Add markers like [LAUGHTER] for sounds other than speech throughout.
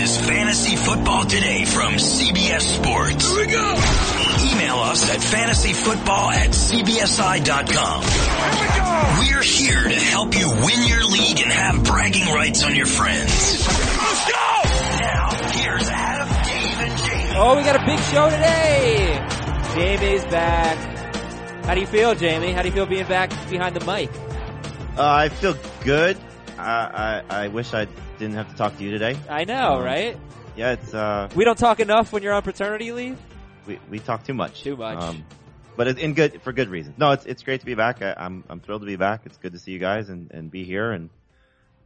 is Fantasy Football Today from CBS Sports. Here we go. Email us at fantasyfootball at cbsi.com. Here we go. We're here to help you win your league and have bragging rights on your friends. Let's go. Now, here's Adam, Dave, and Jamey. Oh, we got a big show today. Jamey's back. How do you feel, Jamey? How do you feel being back behind the mic? Uh, I feel good. I, I I wish I didn't have to talk to you today. I know, Um, right? Yeah, it's uh We don't talk enough when you're on paternity leave. we we talk too much. Too much. Um, but it, in good for good reasons. No, it's it's great to be back. I, I'm I'm thrilled to be back. It's good to see you guys and and be here and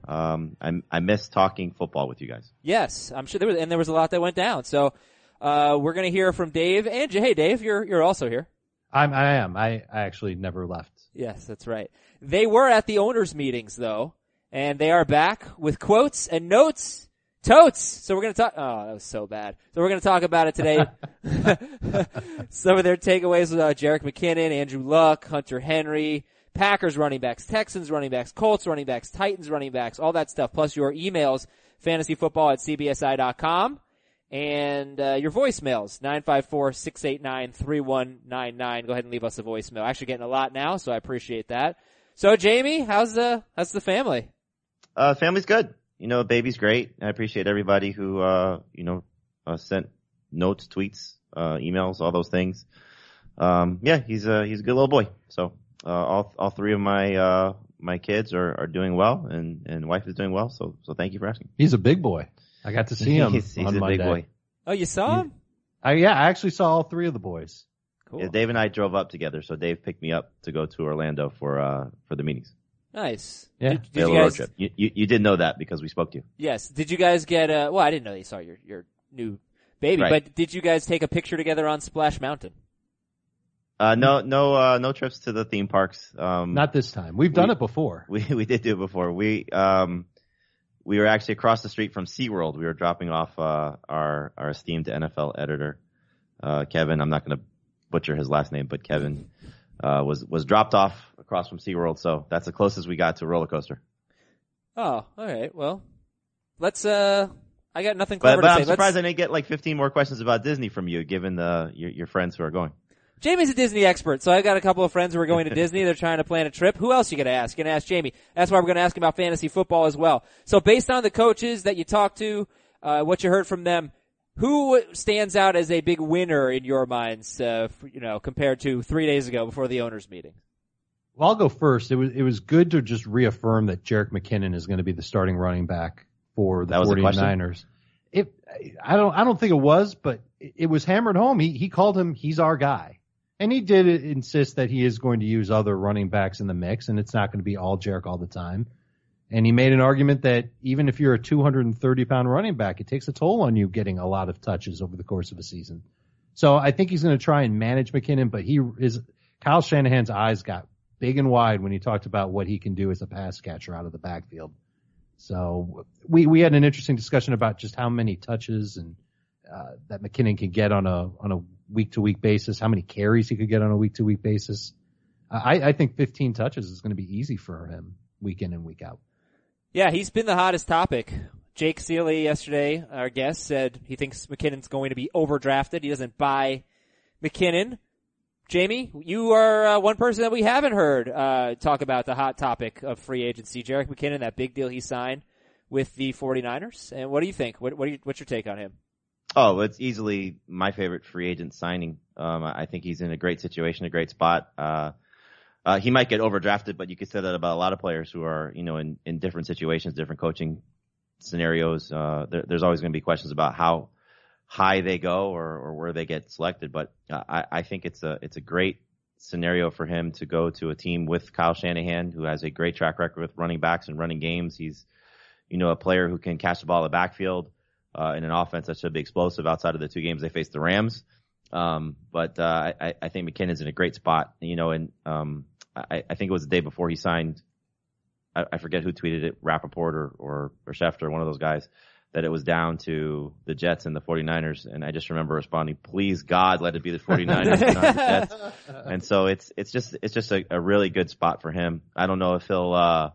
um I I miss talking football with you guys. Yes, I'm sure there was, and there was a lot that went down. So, uh, we're gonna hear from Dave and J- hey, Dave, you're you're also here. I'm, I am. I, I actually never left. Yes, that's right. They were at the owners' meetings though, and they are back with quotes and notes, totes. So we're gonna talk. Oh, that was so bad. So we're gonna talk about it today. [LAUGHS] [LAUGHS] Some of their takeaways: uh, Jerick McKinnon, Andrew Luck, Hunter Henry, Packers running backs, Texans running backs, Colts running backs, Titans running backs, all that stuff. Plus your emails, fantasyfootball at cbsi.com. And uh, your voicemails, 954-689-3199. Go ahead and leave us a voicemail. Actually getting a lot now, so I appreciate that. So Jamey, how's the how's the family? Uh, family's good. You know, baby's great. I appreciate everybody who uh you know uh, sent notes, tweets, uh, emails, all those things. Um, yeah, he's a he's a good little boy. So uh, all all three of my uh my kids are, are doing well, and and wife is doing well. So so thank you for asking. He's a big boy. I got to [LAUGHS] see him he's he's on a Monday. big boy. Oh, you saw him? I, yeah, I actually saw all three of the boys. Cool. Yeah, Dave and I drove up together, so Dave picked me up to go to Orlando for uh for the meetings. Nice. Yeah. Did, We did had you little road guys? trip. You, you you did know that because we spoke to you. Yes. Did you guys get? Uh, well, I didn't know you saw your your new baby, Right. but did you guys take a picture together on Splash Mountain? Uh, no no uh no trips to the theme parks. Um, Not this time. We've done We- it before. [LAUGHS] We we did do it before. We um we were actually across the street from SeaWorld. We were dropping off uh our our esteemed NFL editor uh Kevin. I'm not going to butcher his last name, but Kevin uh was was dropped off across from SeaWorld. So that's the closest we got to a roller coaster. Oh, all right. Well, let's. uh I got nothing But, clever but to I'm say. Let's- surprised I didn't get like 15 more questions about Disney from you, given the your, your friends who are going. Jamey's a Disney expert, so I've got a couple of friends who are going to [LAUGHS] Disney. They're trying to plan a trip. Who else you gonna ask? You're gonna ask Jamey. That's why we're gonna ask him about fantasy football as well. So based on the coaches that you talked to, uh, what you heard from them, who stands out as a big winner in your minds? Uh, f- you know, compared to three days ago before the owners' meeting. Well, I'll go first. It was it was good to just reaffirm that Jerick McKinnon is going to be the starting running back for the That was the question? 49ers. It, I don't I don't think it was, but it it was hammered home. He he called him he's our guy. And he did insist that he is going to use other running backs in the mix and it's not going to be all Jerick all the time. And he made an argument that even if you're a 230 pound running back, it takes a toll on you getting a lot of touches over the course of a season. So I think he's going to try and manage McKinnon, but he is Kyle Shanahan's eyes got big and wide when he talked about what he can do as a pass catcher out of the backfield. So we we had an interesting discussion about just how many touches and uh, that McKinnon can get on a on a week to week basis, how many carries he could get on a week to week basis. I, I think 15 touches is going to be easy for him week in and week out. Yeah, he's been the hottest topic. Jake Ciely yesterday, our guest, said he thinks McKinnon's going to be overdrafted. He doesn't buy McKinnon. Jamey, you are uh, one person that we haven't heard uh, talk about the hot topic of free agency. Jerick McKinnon, that big deal he signed with the 49ers. And what do you think? What, what you, what's your take on him? Oh, it's easily my favorite free agent signing. Um, I think he's in a great situation, a great spot. Uh, uh, he might get overdrafted, but you could say that about a lot of players who are, you know, in, in different situations, different coaching scenarios. Uh, there, there's always going to be questions about how high they go or, or where they get selected. But uh, I, I think it's a it's a great scenario for him to go to a team with Kyle Shanahan, who has a great track record with running backs and running games. He's, you know, a player who can catch the ball in the backfield uh, in an offense that should be explosive outside of the two games they faced the Rams. Um, but uh, I, I think McKinnon's in a great spot, you know, and um, I, I think it was the day before he signed. I, I forget who tweeted it, Rapoport or, or, or Schefter, one of those guys, that it was down to the Jets and the 49ers. And I just remember responding, please God, let it be the [LAUGHS] 49ers, and not the Jets. And so it's, it's just, it's just a, a really good spot for him. I don't know if he'll, uh,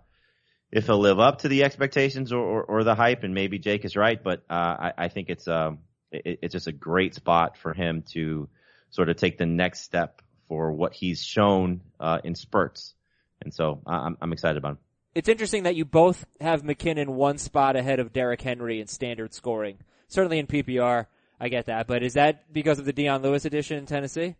if he'll live up to the expectations or, or, or the hype, and maybe Jake is right, but uh, I, I think it's um it, it's just a great spot for him to sort of take the next step for what he's shown uh, in spurts, and so I'm I'm excited about him. It's interesting that you both have McKinnon one spot ahead of Derrick Henry in standard scoring. Certainly in PPR, I get that, but is that because of the Dion Lewis edition in Tennessee?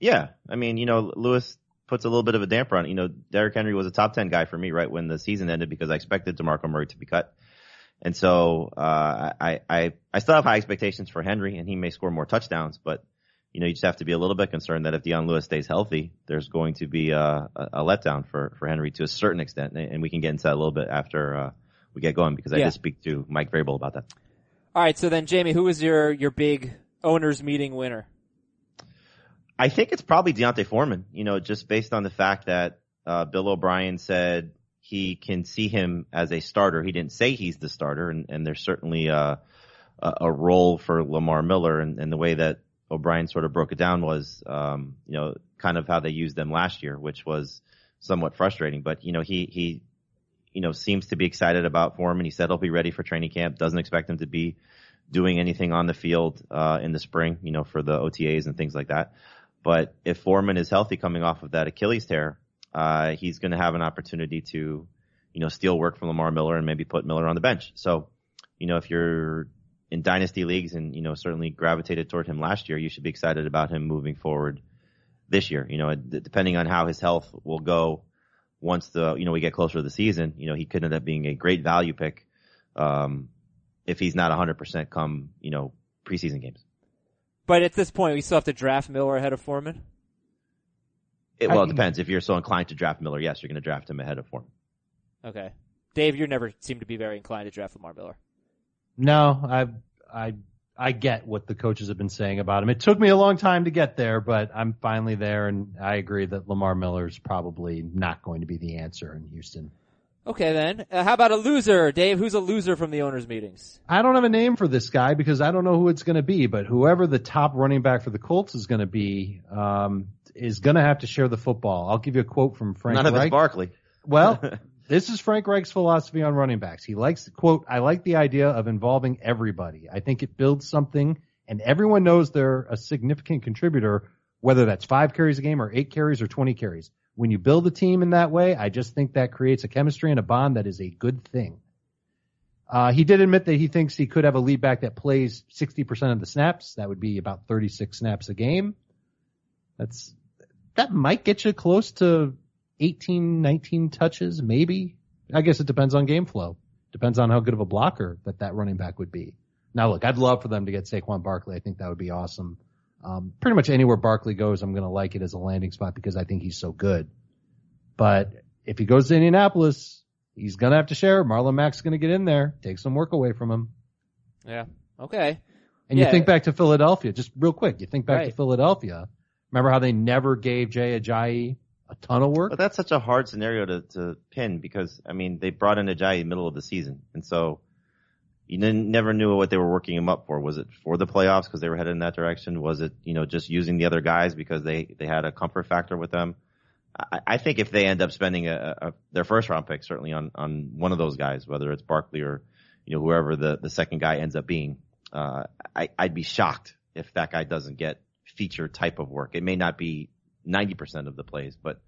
Yeah, I mean, you know, Lewis puts a little bit of a damper on it. You know, Derrick Henry was a top 10 guy for me right when the season ended because I expected DeMarco Murray to be cut. And so, uh, I, I, I still have high expectations for Henry and he may score more touchdowns, but you know, you just have to be a little bit concerned that if Dion Lewis stays healthy, there's going to be a, a, a letdown for, for Henry to a certain extent. And we can get into that a little bit after, uh, we get going because I Yeah. did speak to Mike Vrabel about that. All right, so then Jamey, who was your your big owners meeting winner? I think it's probably D'Onta Foreman, you know, just based on the fact that uh, Bill O'Brien said he can see him as a starter. He didn't say he's the starter, and, and there's certainly a, a, a role for Lamar Miller. And, and the way that O'Brien sort of broke it down was, um, you know, kind of how they used them last year, which was somewhat frustrating. But you know, he he you know seems to be excited about Foreman. He said he'll be ready for training camp. Doesn't expect him to be doing anything on the field uh, in the spring, you know, for the OTAs and things like that. But if Foreman is healthy coming off of that Achilles tear, uh, he's going to have an opportunity to, you know, steal work from Lamar Miller and maybe put Miller on the bench. So, you know, if you're in dynasty leagues and, you know, certainly gravitated toward him last year, you should be excited about him moving forward this year. You know, depending on how his health will go once the, you know, we get closer to the season, you know, he could end up being a great value pick, um, if he's not 100% come, you know, preseason games. But at this point, we still have to draft Miller ahead of Foreman. It, well, it depends. If you're so inclined to draft Miller, yes, you're going to draft him ahead of Foreman. Okay, Dave, you never seem to be very inclined to draft Lamar Miller. No, I I I get what the coaches have been saying about him. It took me a long time to get there, but I'm finally there, and I agree that Lamar Miller's probably not going to be the answer in Houston. Okay, then uh, how about a loser, Dave? Who's a loser from the owners' meetings? I don't have a name for this guy because I don't know who it's going to be, but whoever the top running back for the Colts is going to be um, is going to have to share the football. I'll give you a quote from Frank None of it's Barkley. Well, [LAUGHS] this is Frank Reich's philosophy on running backs. He likes quote, I like the idea of involving everybody. I think it builds something and everyone knows they're a significant contributor, whether that's five carries a game or eight carries or 20 carries. When you build a team in that way, I just think that creates a chemistry and a bond that is a good thing. Uh, he did admit that he thinks he could have a lead back that plays 60% of the snaps. That would be about 36 snaps a game. That's, that might get you close to 18, 19 touches, maybe. I guess it depends on game flow. Depends on how good of a blocker that that running back would be. Now look, I'd love for them to get Saquon Barkley. I think that would be awesome. Um, pretty much anywhere Barkley goes, I'm going to like it as a landing spot because I think he's so good. But if he goes to Indianapolis, he's going to have to share. Marlon Mack's going to get in there, take some work away from him. Yeah. Okay. And Yeah. you think back to Philadelphia, just real quick, you think back to Philadelphia. Remember how they never gave Jay Ajayi a ton of work? But that's such a hard scenario to, to pin because, I mean, they brought in Ajayi in the middle of the season. And so you never knew what they were working him up for. Was it for the playoffs because they were headed in that direction? Was it, you know, just using the other guys because they, they had a comfort factor with them? I, I think if they end up spending a, a, their first round pick certainly on, on one of those guys, whether it's Barkley or, you know, whoever the, the second guy ends up being, uh, I, I'd be shocked if that guy doesn't get feature type of work. It may not be 90% of the plays, but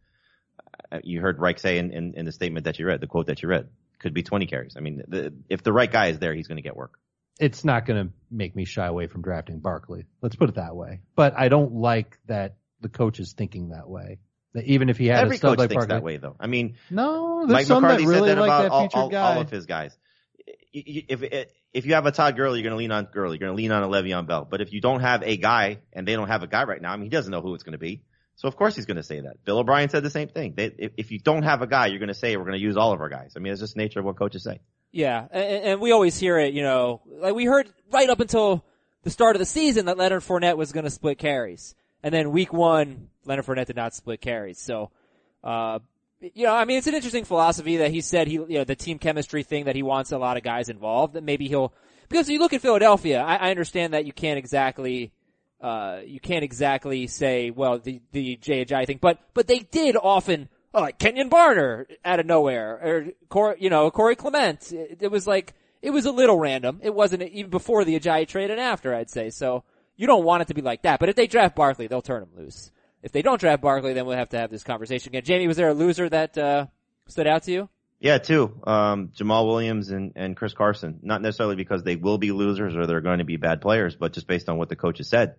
uh, you heard Reich say in, in, in the statement that you read, the quote that you read, could be 20 carries. I mean, the, if the right guy is there, he's going to get work. it's not going to make me shy away from drafting Barkley. Let's put it that way. But I don't like that the coach is thinking that way. That even if he had Every a coach like thinks Barkley, that way, though. I mean, no, there's Mike some McCarthy that really said that like about that all, all, of his guys. If if you have a Todd Gurley, you're going to lean on Gurley. You're going to lean on a Le'Veon Bell. But if you don't have a guy, and they don't have a guy right now, I mean, he doesn't know who it's going to be. So of course he's going to say that. Bill O'Brien said the same thing. They, if, if you don't have a guy, you're going to say we're going to use all of our guys. I mean, it's just nature of what coaches say. Yeah, and, and we always hear it, you know, like we heard right up until the start of the season that Leonard Fournette was going to split carries, and then week one, Leonard Fournette did not split carries. So, uh, you know, I mean, it's an interesting philosophy that he said he, you know, the team chemistry thing that he wants a lot of guys involved. That maybe he'll because you look at Philadelphia, I, I understand that you can't exactly. Uh, you can't exactly say, well, the, the Ajayi thing, but, but they did often oh, like Kenjon Barner out of nowhere, or Corey, you know, Corey Clement. It, it was like it was a little random. It wasn't even before the Ajayi trade and after, I'd say. So you don't want it to be like that. But if they draft Barkley, they'll turn him loose. If they don't draft Barkley, then we'll have to have this conversation again. Jamey, was there a loser that uh, stood out to you? Yeah, two. Um, Jamaal Williams and, and Chris Carson. Not necessarily because they will be losers or they're going to be bad players, but just based on what the coaches said.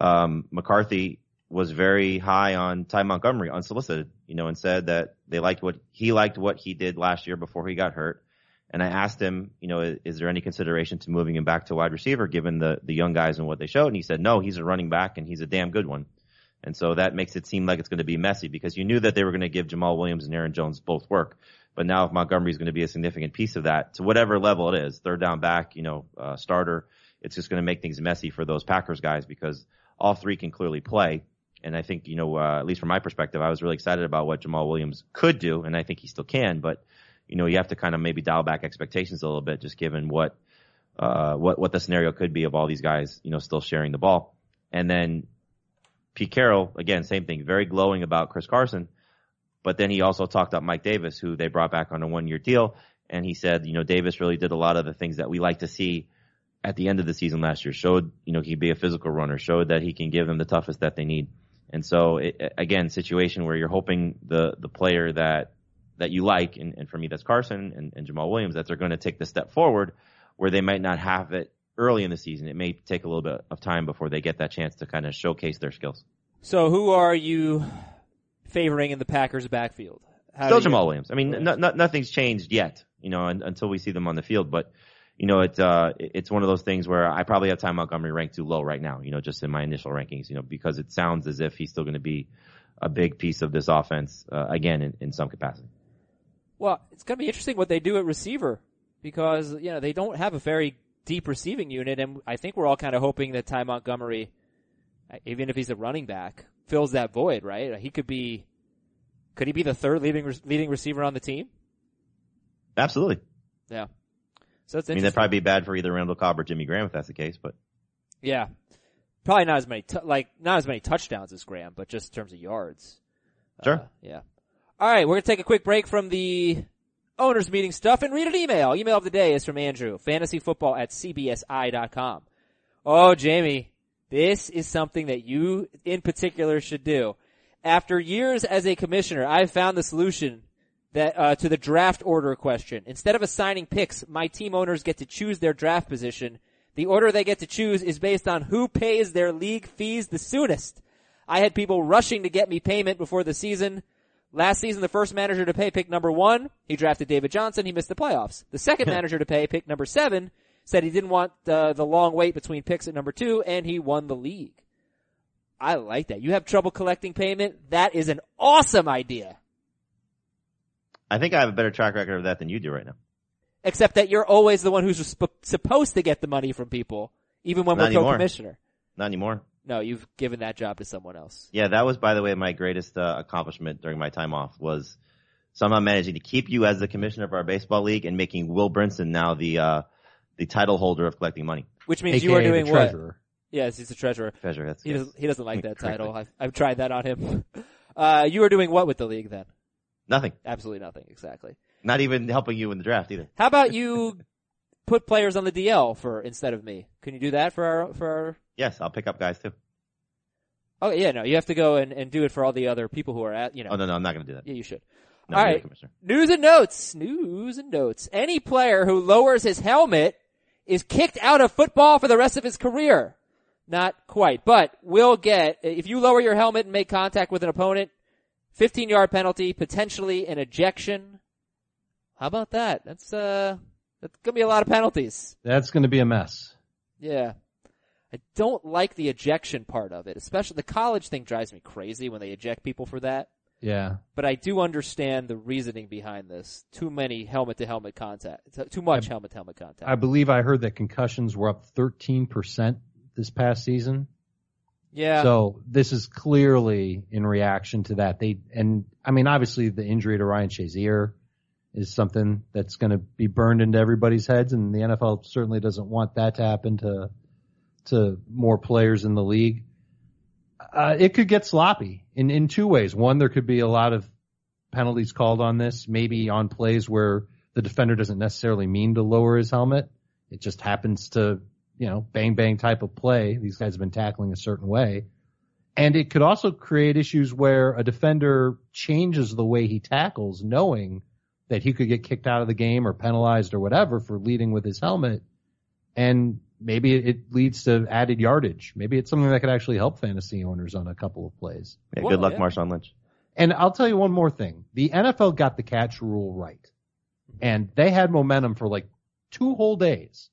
Um, McCarthy was very high on Ty Montgomery, unsolicited, you know, and said that they liked what he liked what he did last year before he got hurt. And I asked him, you know, is, is there any consideration to moving him back to wide receiver given the the young guys and what they showed? And he said, no, he's a running back and he's a damn good one. And so that makes it seem like it's going to be messy because you knew that they were going to give Jamaal Williams and Aaron Jones both work. But now if Montgomery is going to be a significant piece of that to whatever level it is, third down back, you know, uh, starter, it's just going to make things messy for those Packers guys because all three can clearly play. And I think, you know, uh, at least from my perspective, I was really excited about what Jamaal Williams could do, and I think he still can. But, you know, you have to kind of maybe dial back expectations a little bit, just given what, uh, what, what the scenario could be of all these guys, you know, still sharing the ball. And then Pete Carroll, again, same thing, very glowing about Chris Carson. But then he also talked about Mike Davis, who they brought back on a one year deal. And he said, you know, Davis really did a lot of the things that we like to see at the end of the season last year. Showed, you know, he'd be a physical runner, showed that he can give them the toughest that they need. And so it, again, situation where you're hoping the, the player that, that you like, and, and for me that's Carson and, and Jamaal Williams, that they're going to take the step forward where they might not have it early in the season. It may take a little bit of time before they get that chance to kind of showcase their skills. So who are you favoring in the Packers backfield? How Still Jamaal Williams. I mean, no, no, nothing's changed yet, you know, un, until we see them on the field. But you know, it uh, it's one of those things where I probably have Ty Montgomery ranked too low right now, you know, just in my initial rankings, you know, because it sounds as if he's still going to be a big piece of this offense uh, again in, in some capacity. Well, it's going to be interesting what they do at receiver because, you know, they don't have a very deep receiving unit and I think we're all kind of hoping that Ty Montgomery, even if he's a running back, fills that void, right? He could be, could he be the third leading, leading receiver on the team? Absolutely. Yeah. So it's I mean, that'd probably be bad for either Randall Cobb or Jimmy Graham if that's the case, but Yeah. Probably not as many, t- like, not as many touchdowns as Graham, but just in terms of yards. Sure. Uh, yeah. All right, we're going to take a quick break from the owners meeting stuff and read an email. Email of the day is from Andrew, fantasyfootball at cbsi.com. Oh, Jamey, this is something that you in particular should do. After years as a commissioner, I've found the solution that uh, to the draft order question. Instead of assigning picks, my team owners get to choose their draft position. The order they get to choose is based on who pays their league fees the soonest. I had people rushing to get me payment before the season. Last season, the first manager to pay pick number one, he drafted David Johnson. He missed the playoffs. The second [LAUGHS] manager to pay pick number seven said he didn't want uh, the long wait between picks at number two, and he won the league. I like that. You have trouble collecting payment? That is an awesome idea. I think I have a better track record of that than you do right now. Except that you're always the one who's sp- supposed to get the money from people, even when Not we're anymore. co-commissioner. Not anymore. No, you've given that job to someone else. Yeah, that was, by the way, my greatest uh, accomplishment during my time off was somehow managing to keep you as the commissioner of our baseball league and making Will Brinson now the uh, the title holder of collecting money. Which means AKA you are doing the what? Yes, he's the treasurer. Treasurer, that's He yes. doesn't, he doesn't like that title. I've, I've tried that on him. [LAUGHS] Uh, you are doing what with the league then? nothing. Absolutely nothing, exactly. Not even helping you in the draft either. How about you [LAUGHS] put players on the DL for, instead of me? Can you do that for our, for our, Yes, I'll pick up guys too. oh yeah, no, you have to go and, and do it for all the other people who are at, you know. Oh no, no, I'm not going to do that. Yeah, you should. No, All you're right. the commissioner. News and notes. News and notes. Any player who lowers his helmet is kicked out of football for the rest of his career. Not quite, but will get, if you lower your helmet and make contact with an opponent, 15 yard penalty, potentially an ejection. How about that? That's, uh, that's gonna be a lot of penalties. That's to be a mess. Yeah. I don't like the ejection part of it, especially the college thing drives me crazy when they eject people for that Yeah. but I do understand the reasoning behind this. Too many helmet to helmet contact. Too much helmet to helmet contact. I believe I heard that concussions were up 13% this past season. yeah. So this is clearly in reaction to that. They and I mean obviously the injury to Ryan Shazier is something that's going to be burned into everybody's heads, and the NFL certainly doesn't want that to happen to to more players in the league. Uh, it could get sloppy in in two ways. One, there could be a lot of penalties called on this, maybe on plays where the defender doesn't necessarily mean to lower his helmet. It just happens to, you know, bang bang type of play. These guys have been tackling a certain way. And it could also create issues where a defender changes the way he tackles, knowing that he could get kicked out of the game or penalized or whatever for leading with his helmet. And maybe it leads to added yardage. Maybe it's something that could actually help fantasy owners on a couple of plays. Yeah, Well, good luck, yeah. Marshawn Lynch. And I'll tell you one more thing. The NFL got the catch rule right. And they had momentum for like two whole days.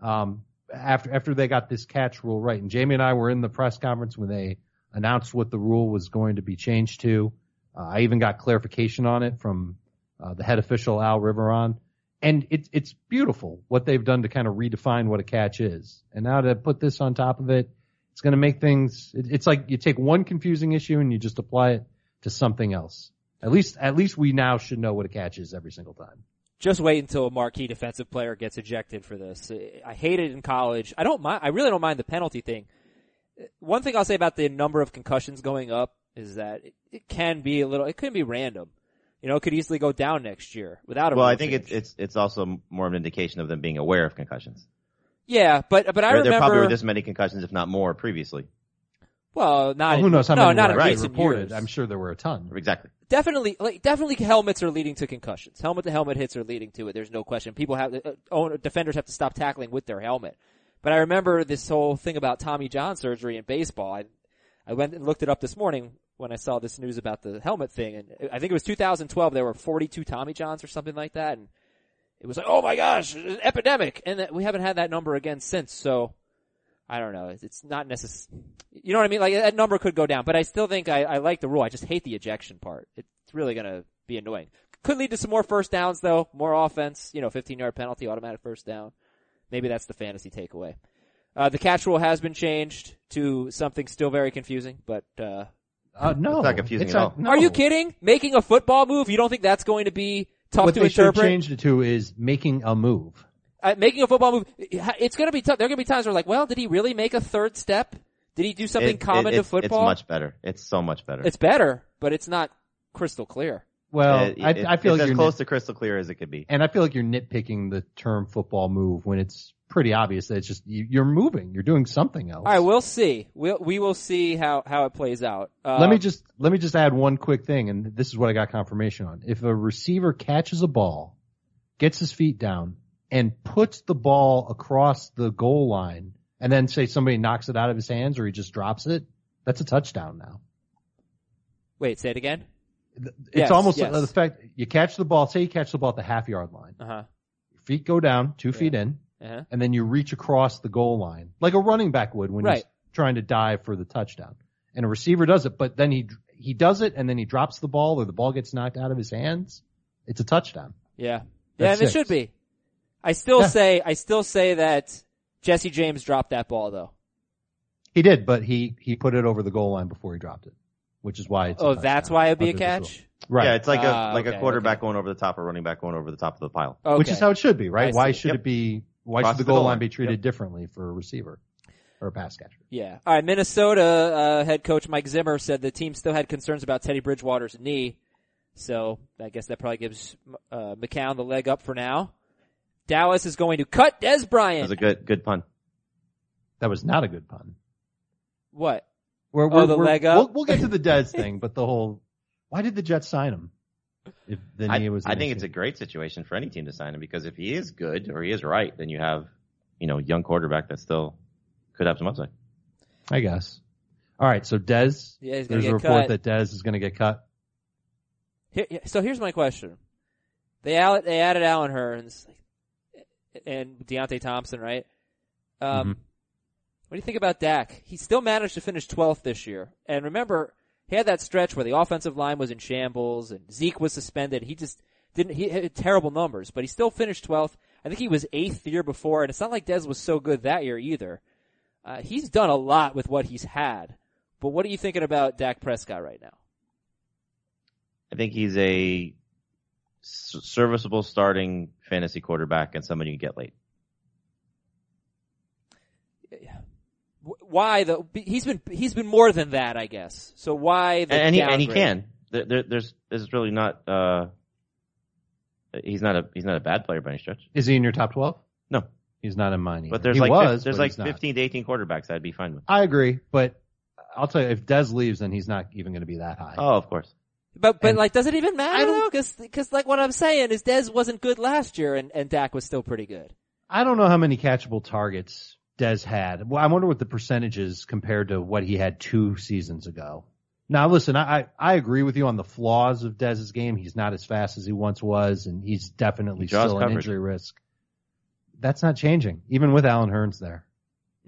Um, after, after they got this catch rule right. And Jamey and I were in the press conference when they announced what the rule was going to be changed to. Uh, I even got clarification on it from uh, the head official Al Riveron. And it, it's beautiful what they've done to kind of redefine what a catch is. And now to put this on top of it, it's going to make things, it, it's like you take one confusing issue and you just apply it to something else. At least, at least we now should know what a catch is every single time. Just wait until a marquee defensive player gets ejected for this. I hate it in college. I don't mind. I really don't mind the penalty thing. One thing I'll say about the number of concussions going up is that it, it can be a little. It can be random. You know, it could easily go down next year without a. Well, I think it's it's it's also more of an indication of them being aware of concussions. yeah, but but I There, there probably were this many concussions, if not more, previously. well, not Well, who knows how no, many not were right, reported? years. I'm sure there were a ton. Exactly. definitely like definitely helmets are leading to concussions. Helmet to helmet hits are leading to it. There's no question. People have uh, own, defenders have to stop tackling with their helmet. But I remember this whole thing about Tommy John surgery in baseball. I I went and looked it up this morning when I saw this news about the helmet thing, and I think it was 2012. There were 42 Tommy Johns or something like that, and it was like, oh my gosh, an epidemic, and we haven't had that number again since. So I don't know. It's, not necessary. You know what I mean? Like that number could go down, but I still think I, I like the rule. I just hate the ejection part. It's really going to be annoying. Could lead to some more first downs though, more offense. You know, 15 yard penalty, automatic first down. Maybe that's the fantasy takeaway. Uh, the catch rule has been changed to something still very confusing, but uh, Uh, no, It's not confusing It's at not- all. no. are you kidding? Making a football move? You don't think that's going to be tough What to they should have interpret? changed it to is making a move. uh, making a football move, it's going to be tough. There are going to be times where like, well, did he really make a third step? Did he do something It- common it- to football? It's much better. It's so much better. It's better, but it's not crystal clear. Well, It- I, it- I feel it's like as close nit- to crystal clear as it could be. and I feel like you're nitpicking the term football move when it's pretty obvious that it's just you, you're moving, you're doing something else. All right, we'll see. We'll, we will see how, how it plays out. Uh, let me just let me just add one quick thing, and this is what I got confirmation on. If a receiver catches a ball, gets his feet down, and puts the ball across the goal line, and then say somebody knocks it out of his hands or he just drops it, that's a touchdown now. wait, say it again. It's Yes, almost yes. the fact you catch the ball. Say you catch the ball at the half yard line, Uh huh. your feet go down two feet in, Uh-huh. and then you reach across the goal line like a running back would when Right. he's trying to dive for the touchdown. And a receiver does it, but then he he does it and then he drops the ball or the ball gets knocked out of his hands. It's a touchdown. Yeah. Yeah, That's and it should be. I still Yeah. say, I still say that Jesse James dropped that ball though. He did, but he he put it over the goal line before he dropped it, which is why it's. a Oh, that's why it'd be a under this rule. catch? right? Yeah, it's like Ah, a like okay, a quarterback okay. going over the top, or running back going over the top of the pile. Okay. Which is how it should be, right? I Why see. should Yep. it be? Why Crosses should the the goal goal line line. be treated Yep. differently for a receiver or a pass catcher? Yeah. All right. Minnesota uh, head coach Mike Zimmer said the team still had concerns about Teddy Bridgewater's knee, so I guess that probably gives uh, McCown the leg up for now. Dallas is going to cut Dez It was a good good pun. That was not a good pun. what? We're, Oh, the leg up? We'll, we'll get to the Dez [LAUGHS] thing, but the whole why did the Jets sign him? If the I, was, I think issue? it's a great situation for any team to sign him because if he is good or he is right, then you have you know young quarterback that still could have some upside. I guess. All right, so Dez. Yeah, he's gonna There's a report cut. that Dez is going to get cut. Here, so here's my question. They they added Allen Hurns and Deonte Thompson, right? Um, Mhm. What do you think about Dak? He still managed to finish 12th this year. And remember, he had that stretch where the offensive line was in shambles and Zeke was suspended. He just didn't, he had terrible numbers, but he still finished 12th. I think he was eighth the year before, and it's not like Dez was so good that year either. Uh, he's done a lot with what he's had. But what are you thinking about Dak Prescott right now? I think he's a serviceable starting fantasy quarterback and someone you can get late. Why the? He's been he's been more than that, I guess. So why the And, and he and he can. there, there, there's there's really not. Uh, he's not a he's not a bad player by any stretch. Is he in your top twelve? No, he's not in mine. Either. but there's he like was, there's like he's not. 15 to 18 quarterbacks I'd be fine with. I agree, but I'll tell you, if Dez leaves, then he's not even going to be that high. Oh, of course. But but And- like, does it even matter I don't- though? Because because like what I'm saying is Dez wasn't good last year, and and Dak was still pretty good. I don't know how many catchable targets Dez had. Well, I wonder what the percentage is compared to what he had two seasons ago. Now, listen, I, I, agree with you on the flaws of Dez's game. He's not as fast as he once was, and he's definitely He still an injury risk. That's not changing, even with Allen Hurns there.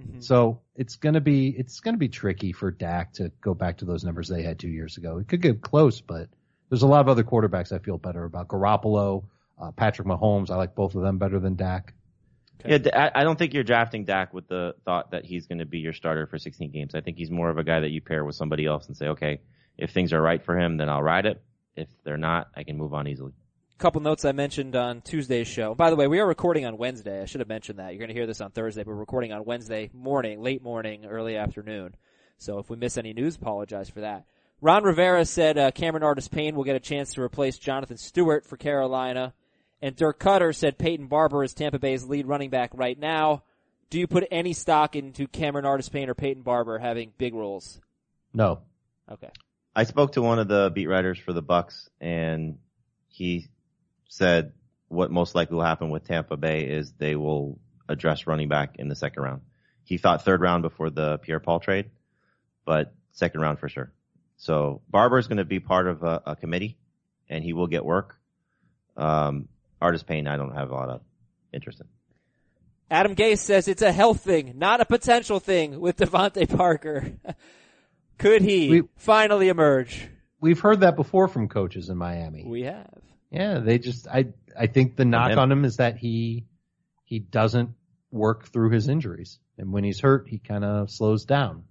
Mhm. So it's gonna be it's gonna be tricky for Dak to go back to those numbers they had two years ago. It could get close, but there's a lot of other quarterbacks I feel better about. Garoppolo, uh, Patrick Mahomes, I like both of them better than Dak. Okay. Yeah, I don't think you're drafting Dak with the thought that he's going to be your starter for 16 games. I think he's more of a guy that you pair with somebody else and say, okay, if things are right for him, then I'll ride it. If they're not, I can move on easily. couple notes I mentioned on Tuesday's show. By the way, we are recording on Wednesday. I should have mentioned that. You're going to hear this on Thursday, but we're recording on Wednesday morning, late morning, early afternoon. So if we miss any news, apologize for that. Ron Rivera said uh, Cameron Artis Payne will get a chance to replace Jonathan Stewart for Carolina. And Dirk Koetter said Peyton Barber is Tampa Bay's lead running back right now. Do you put any stock into Cameron Artis Payne or Peyton Barber having big roles? No. Okay. I spoke to one of the beat writers for the Bucs, and he said what most likely will happen with Tampa Bay is they will address running back in the second round. He thought third round before the Pierre Paul trade, but second round for sure. So Barber is going to be part of a, a committee, and he will get work. Um, Artis Payne, I don't have a lot of interest in. Adam Gase says it's a health thing, not a potential thing with DeVante Parker. [LAUGHS] Could he We- finally emerge? We've heard that before from coaches in Miami. We have. Yeah, they just I I think the knock on him is that he he doesn't work through his injuries. And when he's hurt, he kind of slows down.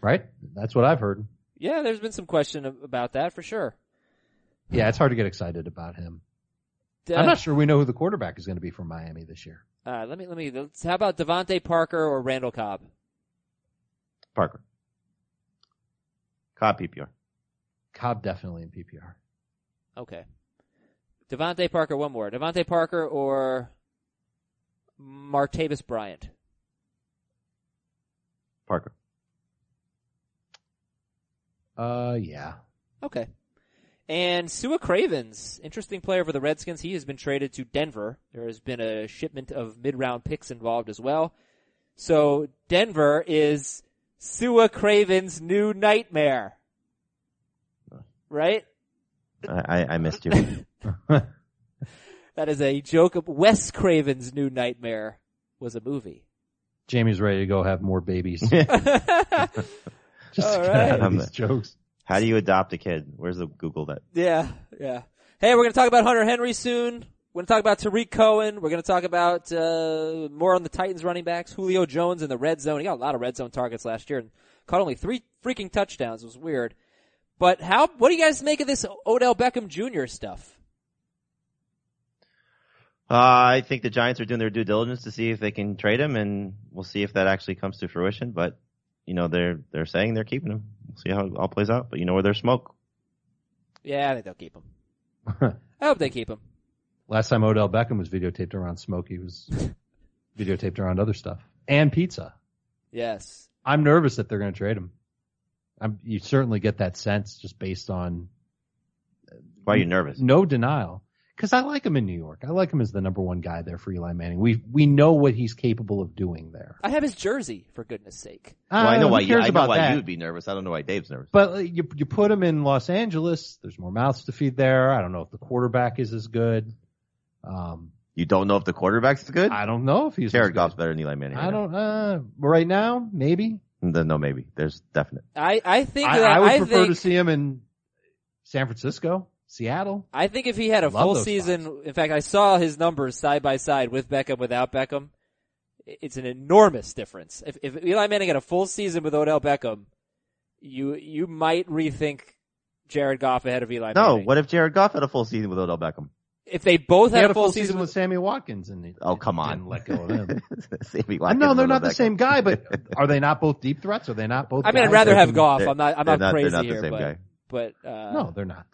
Right? That's what I've heard. Yeah, there's been some question about that for sure. Yeah, it's hard to get excited about him. Uh, I'm not sure we know who the quarterback is going to be for Miami this year. Uh, let me let me. Let's, how about DeVante Parker or Randall Cobb? Parker. Cobb PPR. Cobb definitely in PPR. Okay. DeVante Parker. One more. DeVante Parker or Martavis Bryant. Parker. Uh, yeah. Okay. And Sua Cravens, interesting player for the Redskins. He has been traded to Denver. There has been a shipment of mid-round picks involved as well. So Denver is Sua Craven's new nightmare. Right? I, I, I missed you. [LAUGHS] That is a joke of Wes Craven's new nightmare was a movie. Jamey's ready to go have more babies. [LAUGHS] [LAUGHS] Just All to get out of right. these jokes. How do you adopt a kid? Where's the Google that? Yeah, yeah. Hey, we're going to talk about Hunter Henry soon. We're going to talk about Tarik Cohen. We're going to talk about uh, more on the Titans running backs. Julio Jones in the red zone. He got a lot of red zone targets last year and caught only three freaking touchdowns. It was weird. But how? What do you guys make of this Odell Beckham Jr. stuff? Uh, I think the Giants are doing their due diligence to see if they can trade him, and we'll see if that actually comes to fruition. But you know, they're they're saying they're keeping him. We'll see how it all plays out. But you know where there's smoke. Yeah, I think they'll keep him. [LAUGHS] I hope they keep him. Last time Odell Beckham was videotaped around smoke, he was [LAUGHS] videotaped around other stuff and pizza. Yes. I'm nervous that they're going to trade him. I'm, you certainly get that sense just based on Why are you nervous? no denial. Because I like him in New York. I like him as the number one guy there for Eli Manning. We we know what he's capable of doing there. I have his jersey, for goodness sake. Well, I know Uh, why who you. cares I know about why that? you would be nervous. I don't know why Dave's nervous. But uh, you you put him in Los Angeles. There's more mouths to feed there. I don't know if the quarterback is as good. Um, you don't know if the quarterback's good. I don't know if he's Jared. Goff's better than Eli Manning. I don't. Uh, right now, maybe. Then no, maybe there's definite. I, I think I, that I would I prefer think, to see him in San Francisco, Seattle. I think if he had a Love full those season, in fact, I saw his numbers side by side with Beckham, without Beckham. It's an enormous difference. If, if Eli Manning had a full season with Odell Beckham, you you might rethink Jared Goff ahead of Eli No, Manning. what if Jared Goff had a full season with Odell Beckham? if they both had, had a full, season, with Sammy Watkins, and he Oh, come on. didn't let go of him. [LAUGHS] Sammy Watkins know and they're Odell not the same guy, but [LAUGHS] are they not both deep threats? Are they not both? I mean, I'd rather have Goff. I'm not. I'm they're not, crazy not here, same but guy. but uh, no, they're not.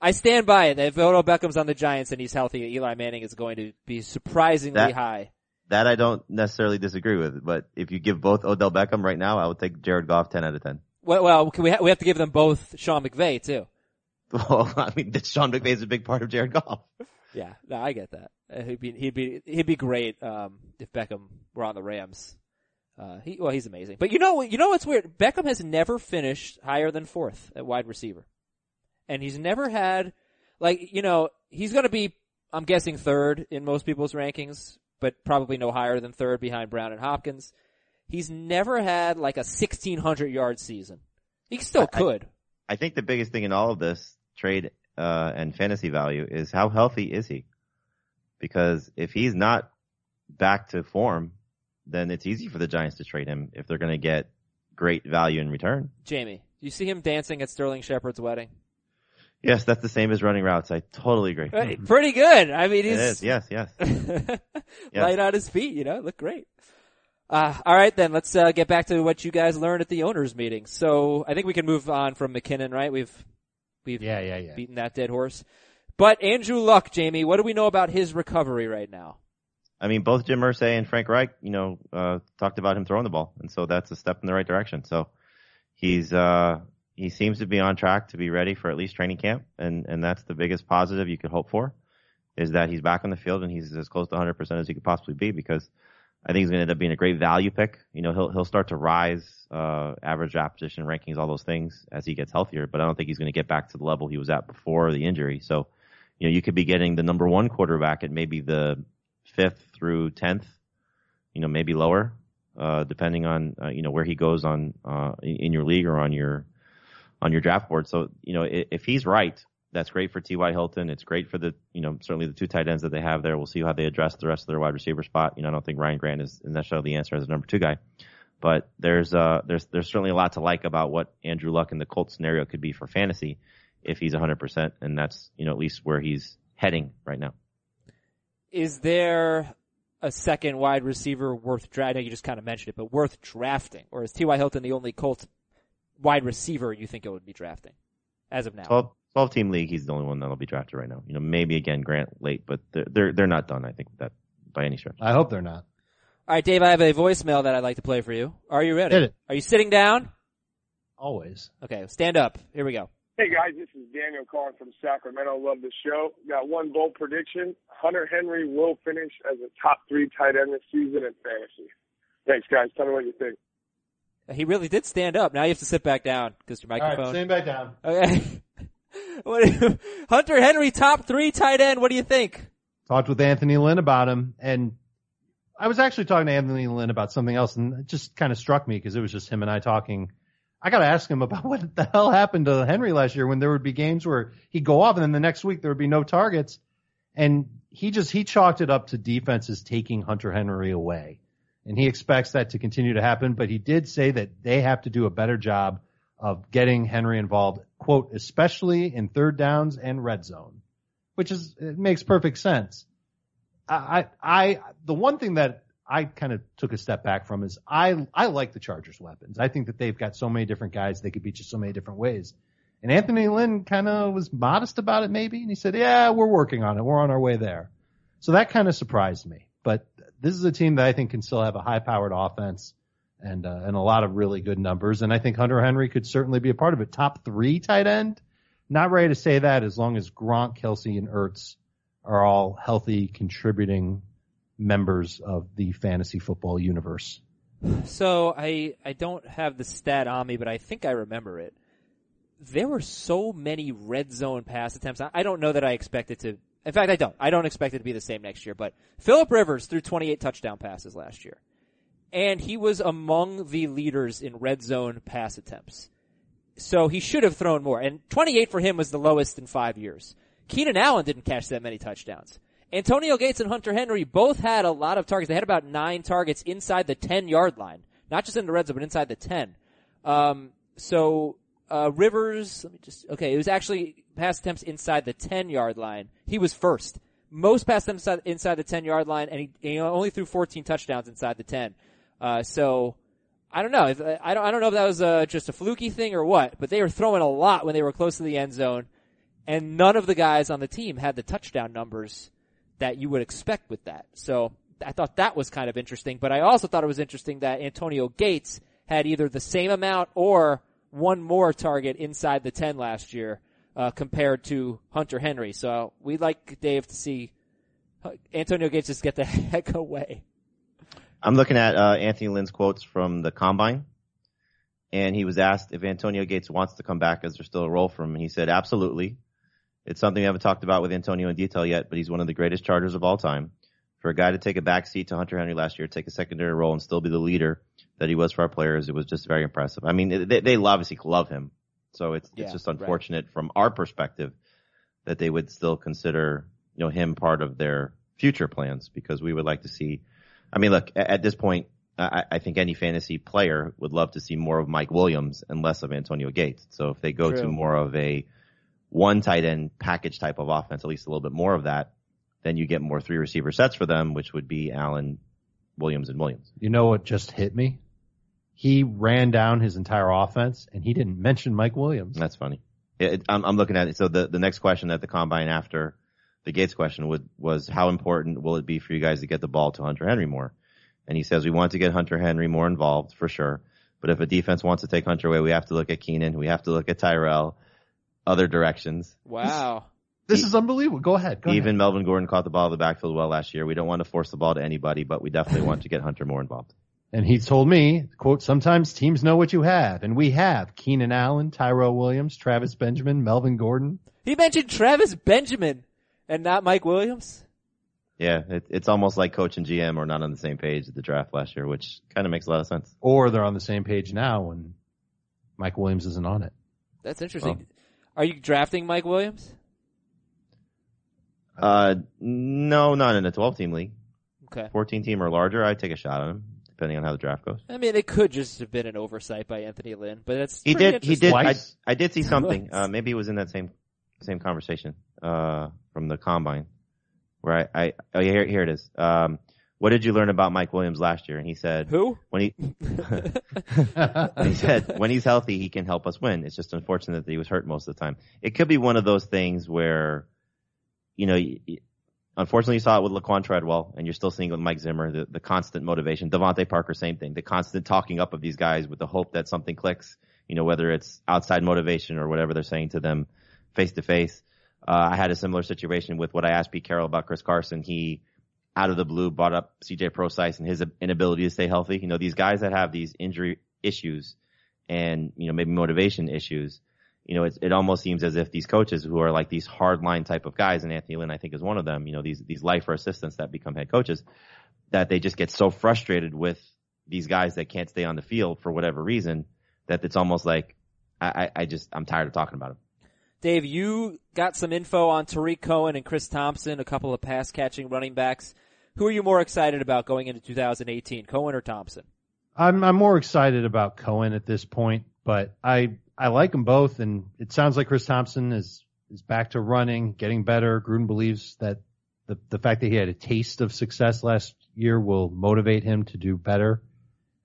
I stand by it. If Odell Beckham's on the Giants and he's healthy, Eli Manning is going to be surprisingly That- high. That I don't necessarily disagree with, but if you give both Odell Beckham right now, I would take Jared Goff 10 out of 10. Well, well we ha- we have to give them both Sean McVay too. [LAUGHS] Well, I mean, [LAUGHS] Sean McVay is a big part of Jared Goff. Yeah, no, I get that. Uh, he'd be he'd be he'd be great um, if Beckham were on the Rams. Uh, he well, he's amazing. But you know what? You know what's weird? Beckham has never finished higher than fourth at wide receiver, and he's never had like you know he's going to be I'm guessing third in most people's rankings, but probably no higher than third behind Brown and Hopkins. He's never had like a 1600 yard season. He still I- I- could. I think the biggest thing in all of this trade uh, and fantasy value is how healthy is he? Because if he's not back to form, then it's easy for the Giants to trade him if they're going to get great value in return. Jamey, you see him dancing at Sterling Shepard's wedding? Yes, that's the same as running routes. I totally agree. Uh, Pretty good. I mean, he's is. Yes, yes. [LAUGHS] light on his feet, you know, look great. Uh, all right, then let's uh, get back to what you guys learned at the owners' meeting. So I think we can move on from McKinnon, right? We've we've Yeah, yeah, yeah. beaten that dead horse. But Andrew Luck, Jamey, what do we know about his recovery right now? I mean, both Jim Irsay and Frank Reich, you know, uh, talked about him throwing the ball, and so that's a step in the right direction. So he's uh, he seems to be on track to be ready for at least training camp, and and that's the biggest positive you could hope for, is that he's back on the field and he's as close to 100 percent as he could possibly be because I think he's going to end up being a great value pick. You know, he'll he'll start to rise uh, average draft position rankings, all those things as he gets healthier, but I don't think he's going to get back to the level he was at before the injury. So you know, you could be getting the number one quarterback at maybe the fifth through tenth, you know, maybe lower, uh, depending on uh, you know where he goes on uh, in in your league or on your on your draft board. So you know, i- if he's right, that's great for T.Y. Hilton. It's great for the you know certainly the two tight ends that they have there. We'll see how they address the rest of their wide receiver spot. You know, I don't think Ryan Grant is necessarily the answer as a number two guy. But there's uh there's there's certainly a lot to like about what Andrew Luck in the Colts scenario could be for fantasy if he's 100%, and that's you know at least where he's heading right now. Is there a second wide receiver worth drafting? You just kind of mentioned it, but worth drafting, or is T.Y. Hilton the only Colts wide receiver you think it would be drafting as of now? 12, 12 team league, he's the only one that'll be drafted right now. You know, maybe again Grant late, but they're they're, they're not done. I think that by any stretch. I hope they're not. All right, Dave, I have a voicemail that I'd like to play for you. Are you ready? Hit it. Are you sitting down? Always. Okay, stand up. Here we go. Hey guys, this is Daniel calling from Sacramento. Love the show. Got one bold prediction. Hunter Henry will finish as a top three tight end this season in fantasy. Thanks guys. Tell me what you think. He really did stand up. Now you have to sit back down because your microphone. right, stand back down. Okay. [LAUGHS] what you- Hunter Henry, top three tight end. What do you think? Talked with Anthony Lynn about him, and I was actually talking to Anthony Lynn about something else, and it just kind of struck me because it was just him and I talking. I got to ask him about [LAUGHS] what the hell happened to Henry last year when there would be games where he'd go off, and then the next week there would be no targets, and he just he chalked it up to defenses taking Hunter Henry away, and he expects that to continue to happen. But he did say that they have to do a better job of getting Henry involved, quote, especially in third downs and red zone, which is it makes perfect sense. I, I, the one thing that I kind of took a step back from is I, I like the Chargers weapons. I think that they've got so many different guys. They could beat you so many different ways. And Anthony Lynn kind of was modest about it maybe. And he said, yeah, we're working on it. We're on our way there. So that kind of surprised me, but this is a team that I think can still have a high powered offense and, uh, and a lot of really good numbers. And I think Hunter Henry could certainly be a part of it. Top three tight end. Not ready to say that as long as Gronk, Kelce, and Ertz are all healthy, contributing members of the fantasy football universe. So I I don't have the stat on me, but I think I remember it. There were so many red zone pass attempts. I I don't know that I expect it to. In fact, I don't. I don't expect it to be the same next year. But Philip Rivers threw 28 touchdown passes last year, and he was among the leaders in red zone pass attempts. So he should have thrown more. And 28 for him was the lowest in five years. Keenan Allen didn't catch that many touchdowns. Antonio Gates and Hunter Henry both had a lot of targets. They had about nine targets inside the 10 yard line. Not just in the red zone, but inside the 10. Um, so, uh, Rivers, let me just, okay, it was actually pass attempts inside the 10 yard line. He was first. Most pass attempts inside, inside the 10 yard line, and he, he only threw 14 touchdowns inside the 10. Uh, so, I don't know. If, I don't. I don't know if that was uh, just a fluky thing or what. But they were throwing a lot when they were close to the end zone, and none of the guys on the team had the touchdown numbers that you would expect with that. So I thought that was kind of interesting. But I also thought it was interesting that Antonio Gates had either the same amount or one more target inside the ten last year uh, compared to Hunter Henry. So we'd like Dave to see uh, Antonio Gates just get the [LAUGHS] heck away. I'm looking at uh, Anthony Lynn's quotes from the combine, and he was asked if Antonio Gates wants to come back. Is there still a role for him? And he said, absolutely. It's something we haven't talked about with Antonio in detail yet, but he's one of the greatest chargers of all time. For a guy to take a back seat to Hunter Henry last year, take a secondary role, and still be the leader that he was for our players, it was just very impressive. I mean, they, they obviously love him, so it's Yeah, it's just unfortunate from our perspective that they would still consider you know him part of their future plans because we would like to see. I mean, look at, at this point, I, I think any fantasy player would love to see more of Mike Williams and less of Antonio Gates. So if they go to more of a one tight end package type of offense, at least a little bit more of that, then you get more three receiver sets for them, which would be Allen, Williams, and Williams. You know what just hit me? He ran down his entire offense and he didn't mention Mike Williams. That's funny. It, it- I'm, I'm looking at it. So the, the next question at the combine after the Gates question would, was how important will it be for you guys to get the ball to Hunter Henry more? And he says we want to get Hunter Henry more involved for sure. But if a defense wants to take Hunter away, we have to look at Keenan. We have to look at Tyrell, other directions. Wow. This is unbelievable. Go ahead. Go Even ahead. Melvin Gordon caught the ball in the backfield well last year. We don't want to force the ball to anybody, but we definitely want to get Hunter more involved. And he told me, quote, sometimes teams know what you have. And we have Keenan Allen, Tyrell Williams, Travis Benjamin, Melvin Gordon. He mentioned Travis Benjamin and not Mike Williams. Yeah, it, it's almost like coach and GM are not on the same page at the draft last year, which kind of makes a lot of sense. Or they're on the same page now when Mike Williams isn't on it. That's interesting. Are you drafting Mike Williams? Uh, no, not in a 12 team league. Okay. 14 team or larger, I'd take a shot on him, depending on how the draft goes. I mean, it could just have been an oversight by Anthony Lynn, but that's He did, he did, I, I did see something, uh, maybe it was in that same, same conversation, uh, from the combine, where I, I oh, yeah, here, here it is. Um, what did you learn about Mike Williams last year? And he said, Who? when he, [LAUGHS] he said, [LAUGHS] when he's healthy, he can help us win. It's just unfortunate that he was hurt most of the time. It could be one of those things where, you know, y- y- unfortunately you saw it with Laquan Treadwell and you're still seeing it with Mike Zimmer, the, the constant motivation. DeVante Parker, same thing. The constant talking up of these guys with the hope that something clicks, you know, whether it's outside motivation or whatever they're saying to them face to face. Uh, I had a similar situation with what I asked Pete Carroll about Chris Carson. He, out of the blue, brought up CJ Prosise and his inability to stay healthy. You know, these guys that have these injury issues and, you know, maybe motivation issues, you know, it's, it almost seems as if these coaches who are like these hard line type of guys, and Anthony Lynn, I think, is one of them, you know, these, these lifer assistants that become head coaches, that they just get so frustrated with these guys that can't stay on the field for whatever reason that it's almost like, I, I, I just, I'm tired of talking about them. Dave, you got some info on Tarik Cohen and Chris Thompson, a couple of pass catching running backs. Who are you more excited about going into 2018, Cohen or Thompson? I'm I'm more excited about Cohen at this point, but I I like them both, and it sounds like Chris Thompson is is back to running, getting better. Gruden believes that the the fact that he had a taste of success last year will motivate him to do better,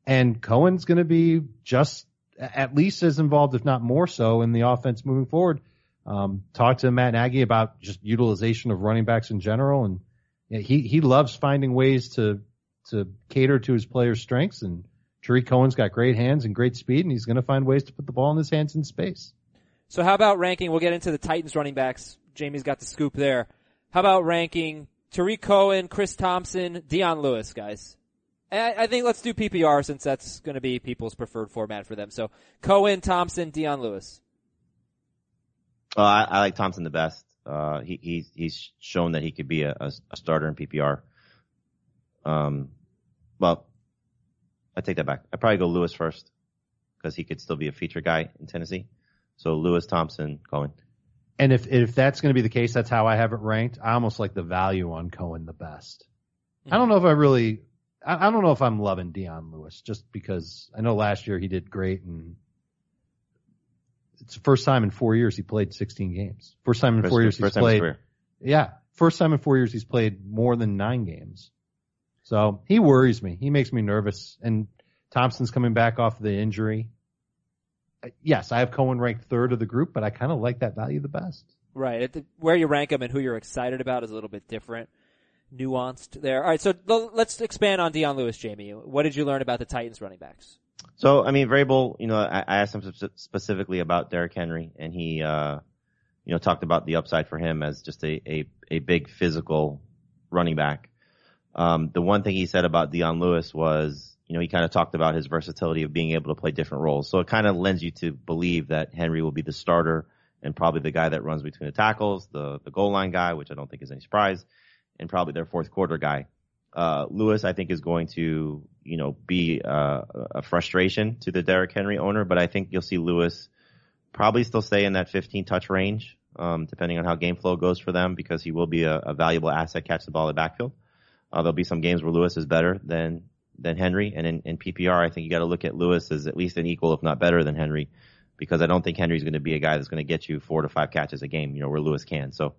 and Cohen's going to be just at least as involved, if not more so, in the offense moving forward. Um, talked to Matt Nagy about just utilization of running backs in general, and he he loves finding ways to to cater to his players' strengths. And Tarik Cohen's got great hands and great speed, and he's going to find ways to put the ball in his hands in space. So how about ranking? We'll get into the Titans running backs. Jamie's got the scoop there. How about ranking Tarik Cohen, Chris Thompson, Dion Lewis, guys? I, I think let's do PPR since that's going to be people's preferred format for them. So Cohen, Thompson, Dion Lewis. Uh, I, I like Thompson the best. Uh, he, he's, he's shown that he could be a, a, a starter in PPR. Um, well, I take that back. I probably go Lewis first because he could still be a feature guy in Tennessee. So Lewis, Thompson, Cohen. And if if that's going to be the case, that's how I have it ranked. I almost like the value on Cohen the best. I don't know if I really. I, I don't know if I'm loving Dion Lewis just because I know last year he did great and it's the first time in four years he played 16 games. First time in First, four years he's played. Yeah, first time in four years he's played more than nine games. So he worries me. He makes me nervous. And Thompson's coming back off the injury. Uh, Yes, I have Cohen ranked third of the group, but I kind of like that value the best. Right. At the, where you rank them and who you're excited about is a little bit different, nuanced there. All right. So l- let's expand on Dion Lewis, Jamie. What did you learn about the Titans running backs? So, I mean, Vrabel, you know, I, I asked him specifically about Derrick Henry, and he, uh, you know, talked about the upside for him as just a, a, a big physical running back. Um, the one thing he said about Dion Lewis was, you know, he kind of talked about his versatility of being able to play different roles. So it kind of lends you to believe that Henry will be the starter and probably the guy that runs between the tackles, the, the goal line guy, which I don't think is any surprise, and probably their fourth quarter guy. Uh, Lewis, I think, is going to, you know, be uh, a frustration to the Derrick Henry owner, but I think you'll see Lewis probably still stay in that 15 touch range, um, depending on how game flow goes for them, because he will be a, a valuable asset, catch the ball the backfield. Uh, there'll be some games where Lewis is better than than Henry, and in, in PPR, I think you got to look at Lewis as at least an equal, if not better, than Henry, because I don't think Henry's going to be a guy that's going to get you four to five catches a game, you know, where Lewis can. So,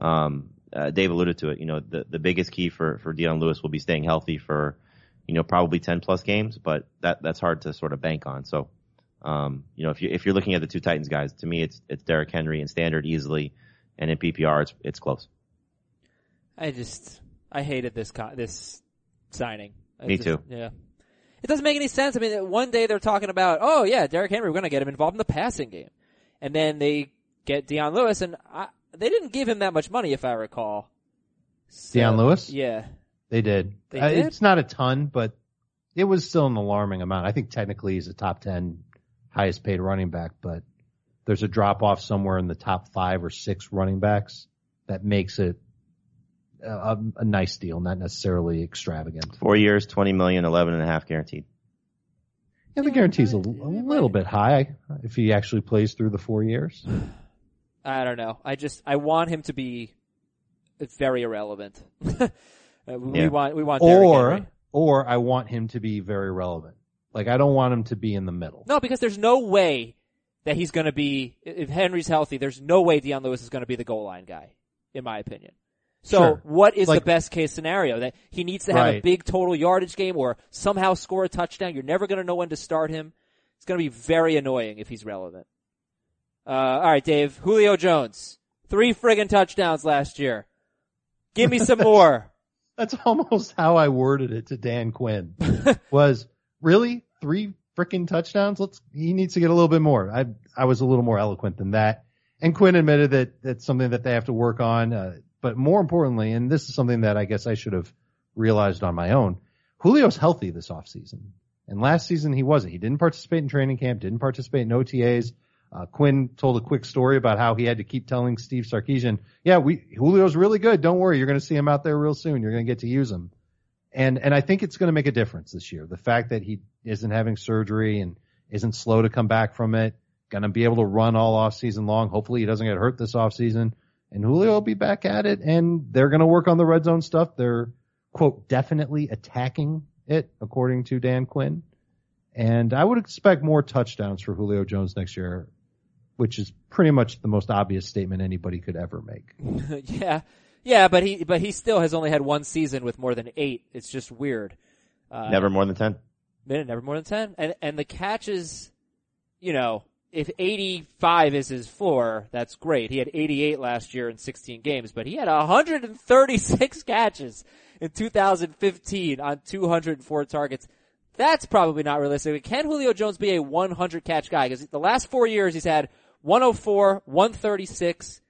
um, uh, Dave alluded to it. You know, the the biggest key for for Dion Lewis will be staying healthy for, you know, probably 10 plus games, but that that's hard to sort of bank on. So, um, you know, if you if you're looking at the two Titans guys, to me, it's it's Derrick Henry in standard easily, and in PPR, it's it's close. I just, I hated this co- this signing. I Me just- too. Yeah. It doesn't make any sense. I mean, one day they're talking about, oh yeah, Derrick Henry, we're going to get him involved in the passing game. And then they get Dion Lewis and I, they didn't give him that much money if I recall. So- Dion Lewis? Yeah. They did. They Uh, did? It's not a ton, but it was still an alarming amount. I think technically he's a top 10 highest paid running back, but there's a drop off somewhere in the top five or six running backs that makes it a, a, a nice deal, not necessarily extravagant. Four years, 20 million, 11 and a half guaranteed. Yeah, the guarantee's a, a little bit high if he actually plays through the four years. [SIGHS] I don't know. I just, I want him to be very irrelevant. [LAUGHS] Uh, we Yeah. want, we want Or, Henry. or I want him to be very relevant. Like I don't want him to be in the middle. No, because there's no way that he's going to be, if Henry's healthy, there's no way Dion Lewis is going to be the goal line guy, in my opinion. So Sure. what is Like- the best case scenario? That he needs to have a big total yardage game or somehow score a touchdown. You're never going to know when to start him. It's going to be very annoying if he's relevant. Uh, alright, Dave. Julio Jones. Three friggin' touchdowns last year. Give me some [LAUGHS] more. That's almost how I worded it to Dan Quinn. [LAUGHS] was really three freaking touchdowns. Let's he needs to get a little bit more. I I was a little more eloquent than that. And Quinn admitted that that's something that they have to work on. Uh, but more importantly, and this is something that I guess I should have realized on my own. Julio's healthy this offseason. And last season he wasn't. He didn't participate in training camp, didn't participate in OTAs. Uh, Quinn told a quick story about how he had to keep telling Steve Sarkisian, yeah, we, Julio's really good. Don't worry. You're going to see him out there real soon. You're going to get to use him. And, and I think it's going to make a difference this year. The fact that he isn't having surgery and isn't slow to come back from it, going to be able to run all off season long. Hopefully he doesn't get hurt this off season and Julio will be back at it and they're going to work on the red zone stuff. They're quote, definitely attacking it according to Dan Quinn. And I would expect more touchdowns for Julio Jones next year, which is pretty much the most obvious statement anybody could ever make. [LAUGHS] yeah. Yeah, but he, but he still has only had one season with more than eight. It's just weird. Uh, Never more than 10. minute, never more than 10. And, and the catches, you know, if 85 is his floor, that's great. He had 88 last year in 16 games, but he had 136 [LAUGHS] catches in 2015 on 204 targets. That's probably not realistic. Can Julio Jones be a 100 catch guy? Because the last four years he's had 104, 136,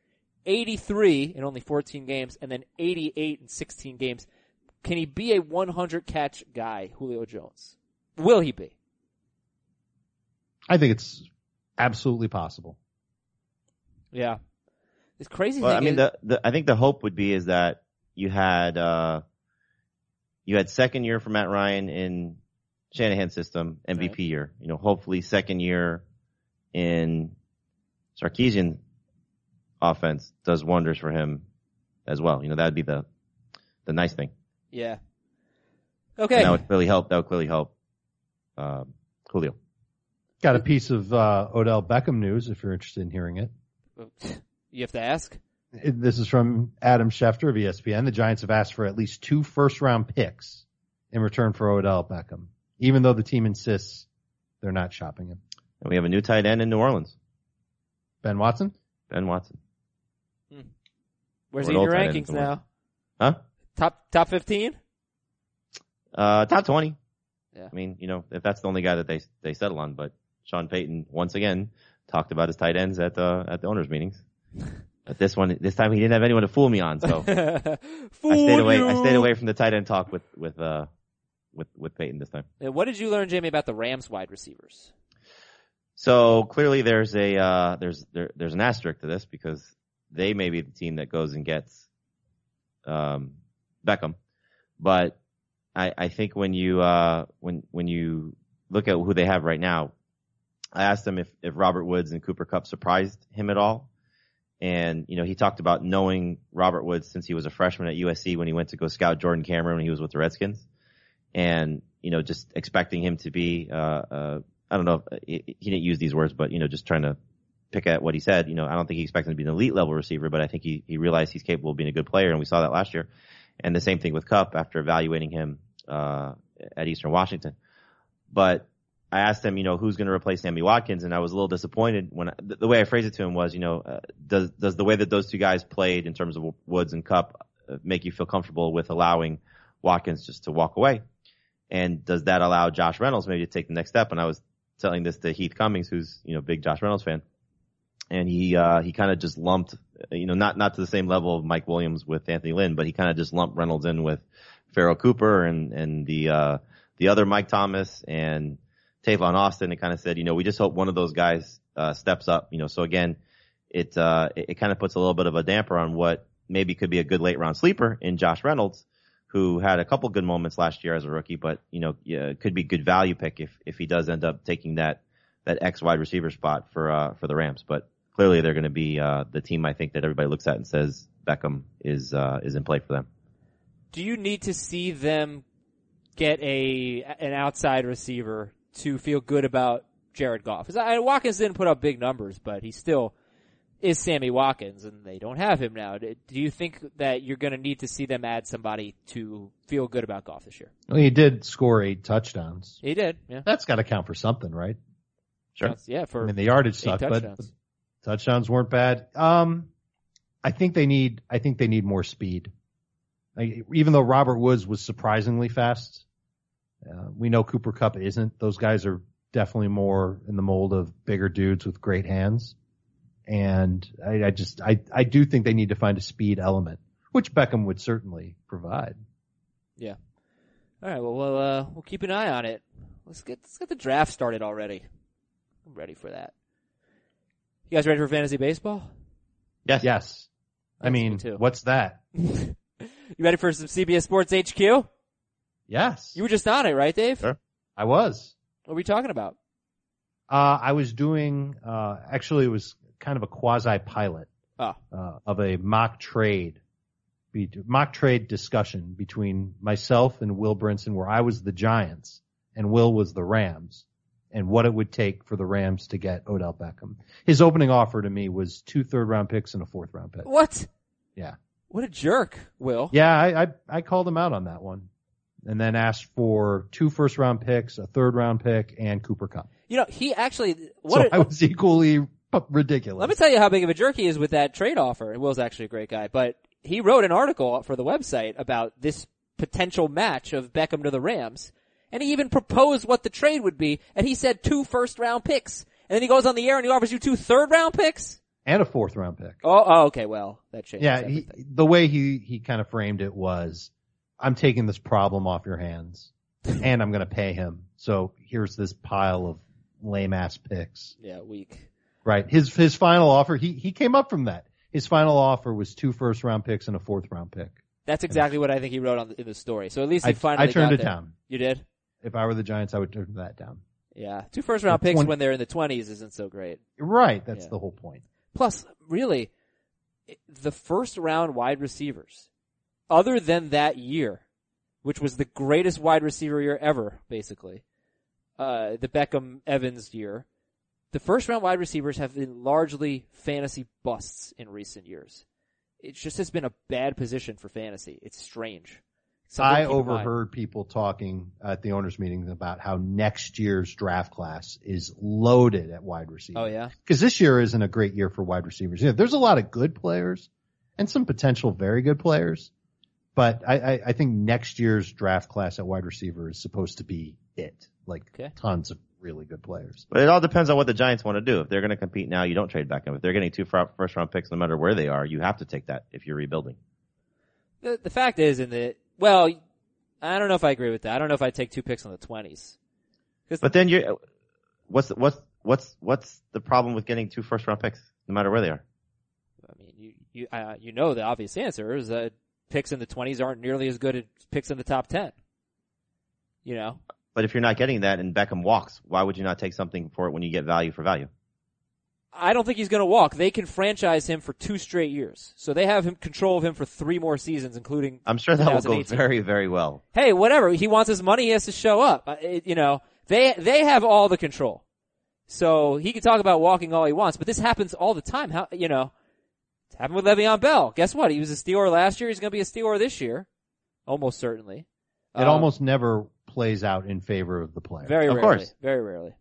83 in only 14 games, and then 88 in 16 games. Can he be a 100 catch guy, Julio Jones? Will he be? I think it's absolutely possible. Yeah. It's crazy Well, thing I mean, is, the, the, I think the hope would be is that you had, uh, you had second year for Matt Ryan in Shanahan system, MVP Right. year. You know, hopefully second year in Sarkisian offense does wonders for him as well. You know, that'd be the, the nice thing. yeah. And Okay. that would clearly help. That would clearly help, um, Julio. Got a piece of uh, Odell Beckham news if you're interested in hearing it. You have to ask. This is from Adam Schefter of ESPN. The Giants have asked for at least two first round picks in return for Odell Beckham. even though the team insists they're not shopping him. And we have a new tight end in New Orleans, Ben Watson? Ben Watson. Where's Or he in an your old tight end rankings now? Huh? Top top fifteen? Uh, top 20. Yeah. I mean, you know, if that's the only guy that they, they settle on, but Sean Payton, once again, talked about his tight ends at the, at the owners meetings. But this one, this time he didn't have anyone to fool me on, so [LAUGHS] I stayed away, I stayed away from the tight end talk with, with, uh, with, with Payton this time. And what did you learn, Jamie, about the Rams wide receivers? So clearly there's a, uh, there's, there, there's an asterisk to this because they may be the team that goes and gets, um, Beckham. But I, I think when you, uh, when, when you look at who they have right now, I asked him if, if Robert Woods and Cooper Kupp surprised him at all. And, you know, he talked about knowing Robert Woods since he was a freshman at USC when he went to go scout Jordan Cameron when he was with the Redskins. And, you know, just expecting him to be, uh, uh, I don't know, if, he he didn't use these words, but, you know, just trying to pick at what he said. You know, I don't think he expected him to be an elite level receiver, but I think he, he realized he's capable of being a good player, and we saw that last year. And the same thing with Kupp after evaluating him, uh, at Eastern Washington. But I asked him, you know, who's going to replace Sammy Watkins, and I was a little disappointed when I, the, way I phrased it to him was, you know, uh, does does the way that those two guys played in terms of Woods and Kupp uh, make you feel comfortable with allowing Watkins just to walk away? And does that allow Josh Reynolds maybe to take the next step? And I was telling this to Heath Cummings, who's you know big Josh Reynolds fan, and he uh, he kind of just lumped, you know, not not to the same level of Mike Williams with Anthony Lynn, but he kind of just lumped Reynolds in with Pharoh Cooper and and the uh, the other Mike Thomas and Tavon Austin and kind of said, you know, we just hope one of those guys uh, steps up. You know, so again, it uh, it, it kind of puts a little bit of a damper on what maybe could be a good late round sleeper in Josh Reynolds, who had a couple good moments last year as a rookie, but you know, yeah, could be good value pick if if he does end up taking that that X wide receiver spot for uh, for the Rams. But clearly, they're going to be uh, the team I think that everybody looks at and says Beckham is uh, is in play for them. Do you need to see them get a an outside receiver to feel good about Jared Goff? Because I, Watkins didn't put up big numbers, but he still is Sammy Watkins, and they don't have him now. Do do you think that you're going to need to see them add somebody to feel good about Goff this year? Well, he did score eight touchdowns. He did, yeah. That's got to count for something, right? Sure. Yeah, for I mean, the yardage eight sucked, but touchdowns. touchdowns weren't bad. Um, I think they need, I think they need more speed. Like, even though Robert Woods was surprisingly fast, uh, we know Cooper Kupp isn't. Those guys are definitely more in the mold of bigger dudes with great hands. And I, I just, I, I do think they need to find a speed element, which Beckham would certainly provide. Yeah. All right, well, we'll uh, we'll keep an eye on it. Let's get let's get the draft started already. I'm ready for that. You guys ready for fantasy baseball? Yes. Yes. I Yes, me mean, too. what's that? [LAUGHS] you ready for some CBS Sports HQ? Yes. You were just on it, right, Dave? Sure. I was. What were we talking about? Uh, I was doing, uh, actually it was kind of a quasi pilot, Oh. uh, of a mock trade, be, mock trade discussion between myself and Will Brinson where I was the Giants and Will was the Rams and what it would take for the Rams to get Odell Beckham. His opening offer to me was two third round picks and a fourth round pick. What? Yeah. What a jerk, Will. Yeah, I, I, I called him out on that one and then asked for two first round picks, a third round pick and Cooper Kupp. You know, he actually what so a- I was equally ridiculous. Let me tell you how big of a jerk he is with that trade offer. And Will's actually a great guy, but he wrote an article for the website about this potential match of Beckham to the Rams. And he even proposed what the trade would be, and he said two first round picks. And then he goes on the air and he offers you two third round picks? and a fourth round pick. Oh, oh okay, well, that changes Yeah, he, the way he he kind of framed it was, I'm taking this problem off your hands, and I'm going to pay him. So here's this pile of lame ass picks. yeah, weak. Right. His his final offer, he he came up from that. His final offer was two first round picks and a fourth round pick. That's exactly what I think he wrote on the, in the story. So at least he I, finally I turned got it there. down. You did? If I were the Giants, I would turn that down. Yeah. Two first round picks 20 when they're in the twenties isn't so great. Right. That's Yeah. the whole point. Plus, really, the first round wide receivers, other than that year, which was the greatest wide receiver year ever, basically, uh, the Beckham Evans year, the first round wide receivers have been largely fantasy busts in recent years. It just has been a bad position for fantasy. It's strange. Something I overheard people talking at the owners meeting about how next year's draft class is loaded at wide receiver. Oh yeah. Because this year isn't a great year for wide receivers. Yeah, there's a lot of good players and some potential very good players, but I, I, I think next year's draft class at wide receiver is supposed to be it. Like Okay. tons of really good players. But it all depends on what the Giants want to do. If they're going to compete now, you don't trade back up. If they're getting two first round picks, no matter where they are, you have to take that if you're rebuilding. The, the fact is, in the well, I don't know if I agree with that. I don't know if I take two picks in the twenties. But then you, what's what's what's what's the problem with getting two first round picks, no matter where they are? I mean, you you uh, you know the obvious answer is that picks in the twenties aren't nearly as good as picks in the top ten. You know, But if you're not getting that and Beckham walks, why would you not take something for it when you get value for value? I don't think he's going to walk. They can franchise him for two straight years, so they have him control of him for three more seasons, including. I'm sure that will go very very well. Hey, whatever. He wants his money. He has to show up. Uh, it- you know, they they have all the control, so he can talk about walking all he wants. But this happens all the time. How you know? Happened with Le'Veon Bell. Guess what? He was a Steeler last year. He's going to be a Steeler this year, almost certainly. It Um, almost never plays out in favor of the player. Very Of rarely. course. Very rarely.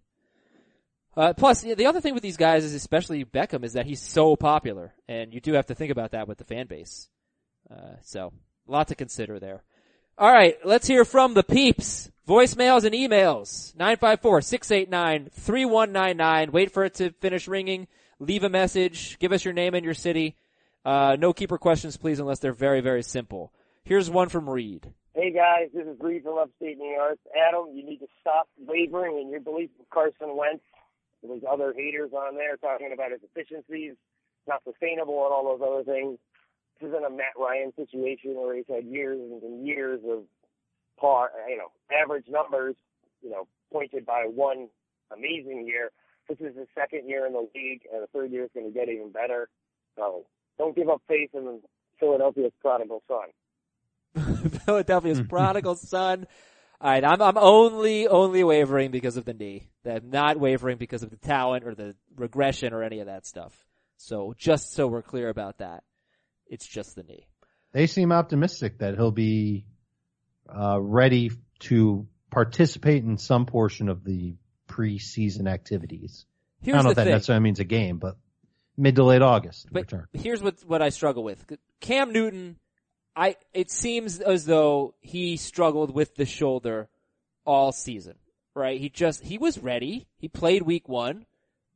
Uh, plus, the the other thing with these guys is, especially Beckham, is that he's so popular, and you do have to think about that with the fan base. Uh, so, a lot to consider there. All right, let's hear from the peeps. Voicemails and emails. 954-689-3199. Wait for it to finish ringing. Leave a message. Give us your name and your city. Uh, no keeper questions, please, unless they're very, very simple. Here's one from Reed. Hey guys, this is Reed from upstate New York. Adam, you need to stop wavering in your belief of Carson Wentz. There's other haters on there talking about his efficiencies, not sustainable, and all those other things. This isn't a Matt Ryan situation where he's had years and years of par, you know, average numbers, you know, pointed by one amazing year. This is his second year in the league, and the third year is going to get even better. So don't give up faith in Philadelphia's prodigal son. [LAUGHS] Philadelphia's prodigal son. All right, I'm I'm only only wavering because of the knee. I'm not wavering because of the talent or the regression or any of that stuff. So just so we're clear about that, it's just the knee. They seem optimistic that he'll be uh, ready to participate in some portion of the preseason activities. Here's I don't know if that thing. necessarily means a game, but mid to late August But return. here's what what I struggle with. Cam Newton, I it seems as though he struggled with the shoulder all season. Right? He just he was ready. He played week 1,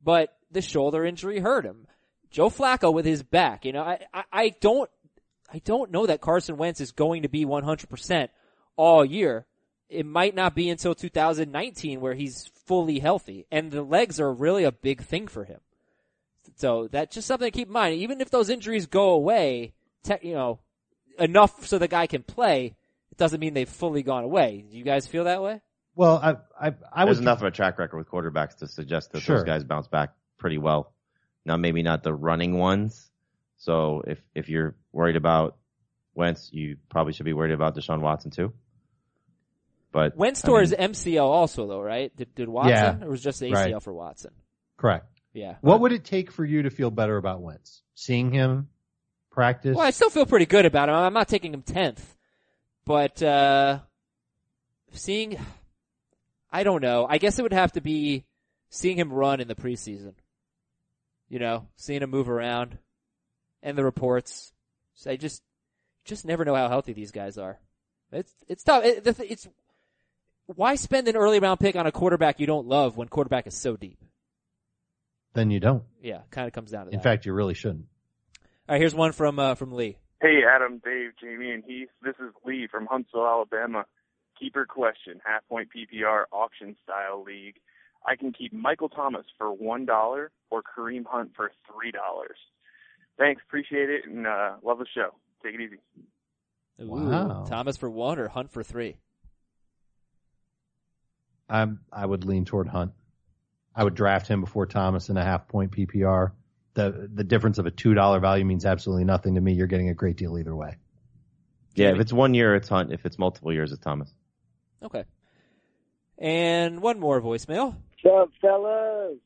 but the shoulder injury hurt him. Joe Flacco with his back, you know, I I, I don't I don't know that Carson Wentz is going to be 100% all year. It might not be until 2019 where he's fully healthy and the legs are really a big thing for him. So that's just something to keep in mind. Even if those injuries go away, te- you know, enough so the guy can play, it doesn't mean they've fully gone away. Do you guys feel that way? Well, I I, I There's was enough of a track record with quarterbacks to suggest that Sure. those guys bounce back pretty well. Now, maybe not the running ones. So if if you're worried about Wentz, you probably should be worried about Deshaun Watson too. But Wentz I tore mean, his MCL also though, right? Did, did Watson? Yeah. Or was it just the ACL Right. for Watson? correct. Yeah. What would it take for you to feel better about Wentz? Seeing him practice? Well, I still feel pretty good about him. I'm not taking him 10th. But, uh, seeing, I don't know. I guess it would have to be seeing him run in the preseason. You know, seeing him move around and the reports. So I just, just never know how healthy these guys are. It's, it's tough. It, it's, why spend an early round pick on a quarterback you don't love when quarterback is so deep? Then you don't. Yeah, kind of comes down to that. In fact, you really shouldn't. All right, here's one from, uh, from Lee. Hey, Adam, Dave, Jamie, and Heath. This is Lee from Huntsville, Alabama. Keeper question, half point PPR auction style league. I can keep Michael Thomas for one dollar or Kareem Hunt for three dollars. Thanks, appreciate it, and uh, love the show. Take it easy. Ooh, Wow. Thomas for one or Hunt for three? I'm I would lean toward Hunt. I would draft him before Thomas in a half point PPR. The the difference of a two dollar value means absolutely nothing to me. You're getting a great deal either way. yeah, if it's one year, it's Hunt. If it's multiple years, it's Thomas. Okay. And one more voicemail. What's up, fellas?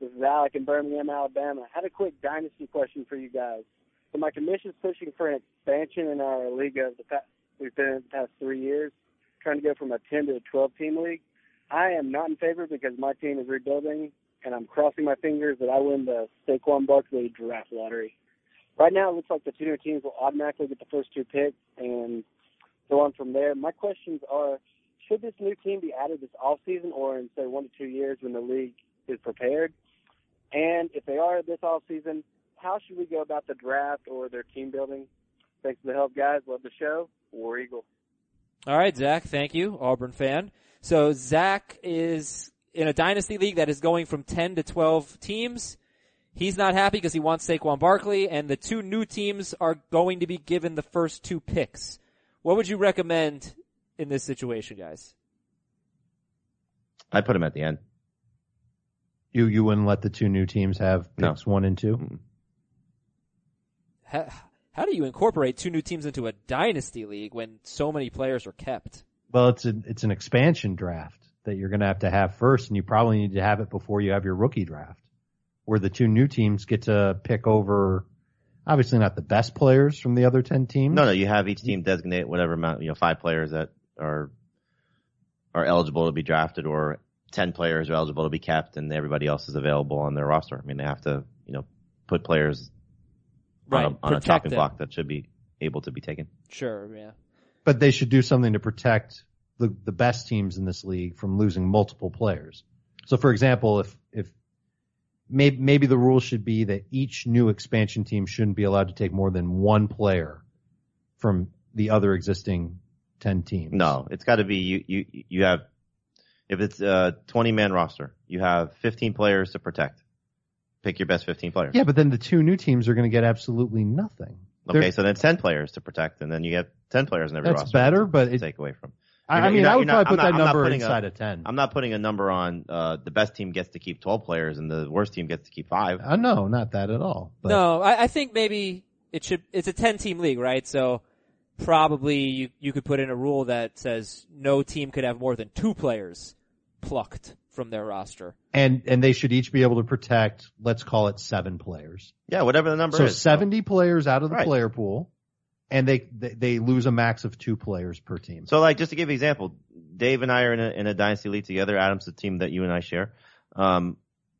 This is Alec in Birmingham, Alabama. I had a quick dynasty question for you guys. So my commission's pushing for an expansion in our league of the past, we've been in the past three years, trying to go from a 10 to a 12 team league. I am not in favor because my team is rebuilding, and I'm crossing my fingers that I win the Saquon Barkley draft lottery. Right now, it looks like the two new teams will automatically get the first two picks and go on from there. My questions are, should this new team be added this off season or in, say, one to two years when the league is prepared? And if they are this off season, how should we go about the draft or their team building? Thanks for the help, guys. Love the show. War Eagle. All right, Zach, thank you, Auburn fan. So Zach is in a dynasty league that is going from 10 to 12 teams. He's not happy because he wants Saquon Barkley, and the two new teams are going to be given the first two picks. What would you recommend in this situation, guys? I put him at the end. You you wouldn't let the two new teams have No. picks one and 2 Mm-mm. How, how do you incorporate two new teams into a dynasty league when so many players are kept? Well, it's an it's an expansion draft that you're going to have to have first, and you probably need to have it before you have your rookie draft, where the two new teams get to pick over. Obviously, not the best players from the other ten teams. No, no, you have each team designate whatever amount, you know, five players that are are eligible to be drafted, or ten players are eligible to be kept, and everybody else is available on their roster. I mean, they have to, you know, put players Right, on a, on a protect chopping them. block that should be able to be taken. Sure, yeah. but they should do something to protect the the best teams in this league from losing multiple players. So, for example, if if maybe maybe the rule should be that each new expansion team shouldn't be allowed to take more than one player from the other existing ten teams. No, it's got to be you. You you have if it's a twenty man roster, you have fifteen players to protect. Pick your best fifteen players. Yeah, but then the two new teams are going to get absolutely nothing. Okay, They're- so then ten players to protect, and then you get ten players in every That's roster. better, to but it- take away from. I, You're I mean, you're I would you're not- probably put I'm that not- number putting a- inside of ten. I'm not putting a number on uh, the best team gets to keep twelve players, and the worst team gets to keep five. Uh, no, not that at all. But No, I, I think maybe it should. It's a ten team league, right? So probably you you could put in a rule that says no team could have more than two players plucked from their roster. and and they should each be able to protect. Let's call it seven players. Yeah, whatever the number is. So is. seventy players out of the Right. player pool, and they, they they lose a max of two players per team. So, like, just to give an example, Dave and I are in a, in a dynasty league together. Adam's the team that you and I share, um,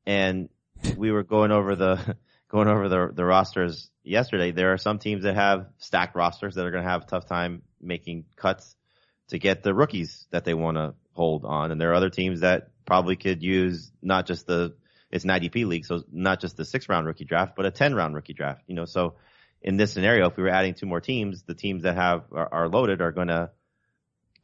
and we were going over the [LAUGHS] going over the the rosters yesterday. There are some teams that have stacked rosters that are going to have a tough time making cuts to get the rookies that they want to hold on, and there are other teams that probably could use not just the it's an IDP league, so not just the six round rookie draft, but a ten round rookie draft. You know, so in this scenario, if we were adding two more teams, the teams that have are, are loaded are going to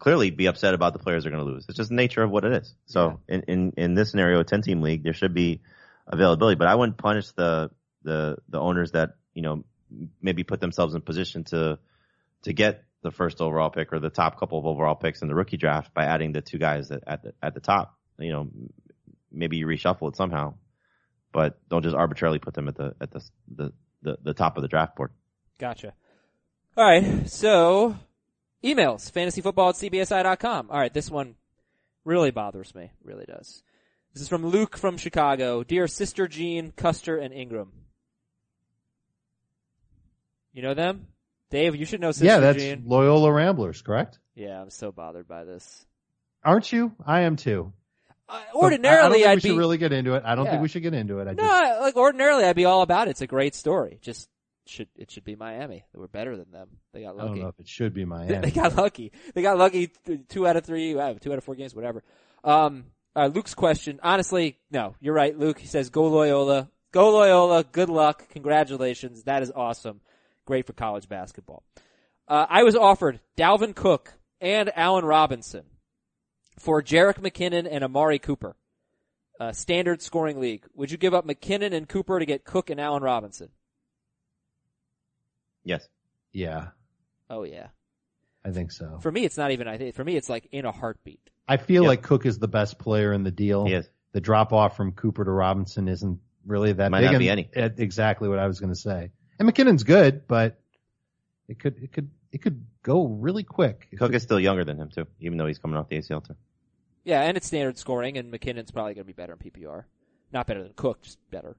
clearly be upset about the players they're going to lose. It's just the nature of what it is. So in, in, in this scenario, a 10 team league, there should be availability, but I wouldn't punish the, the, the owners that, you know, maybe put themselves in position to, to get the first overall pick or the top couple of overall picks in the rookie draft by adding the two guys that, at the, at the top. You know, maybe you reshuffle it somehow, but don't just arbitrarily put them at the, at the, the, the, the top of the draft board. Gotcha. All right, so emails fantasyfootball at cbsi.com. All right, this one really bothers me, really does. This is from Luke from Chicago. Dear Sister Jean, Custer, and Ingram. You know them? Dave, you should know Sister yeah, that's Jean. Loyola Ramblers, correct? Yeah, I'm so bothered by this. Aren't you? I am too. Uh, But I- I don't ordinarily, think I'd we should be really get into it. I don't Yeah. think we should get into it. I no, just, like ordinarily, I'd be all about it. It's a great story. Just should it should be Miami. They were better than them. They got lucky. I don't know if it should be [LAUGHS] They, Miami. they got lucky. They got lucky. Two out of three, uh, two out of four games, whatever. Um, uh, Luke's question. Honestly, no, you're right, Luke. He says, "Go Loyola, go Loyola. Good luck, congratulations. That is awesome. Great for college basketball." Uh, I was offered Dalvin Cook and Allen Robinson for Jerick McKinnon and Amari Cooper. Uh, standard scoring league. Would you give up McKinnon and Cooper to get Cook and Allen Robinson? Yes. yeah, Oh yeah. I think so. For me, it's not even. I think for me, it's like in a heartbeat. I feel Yep. like Cook is the best player in the deal. He is. The drop off from Cooper to Robinson isn't really that Might big. not be any. Exactly what I was going to say. And McKinnon's good, but it could it could it could go really quick. Cook is still younger than him too, even though he's coming off the ACL too. Yeah, and it's standard scoring, and McKinnon's probably going to be better in PPR. Not better than Cook, just better.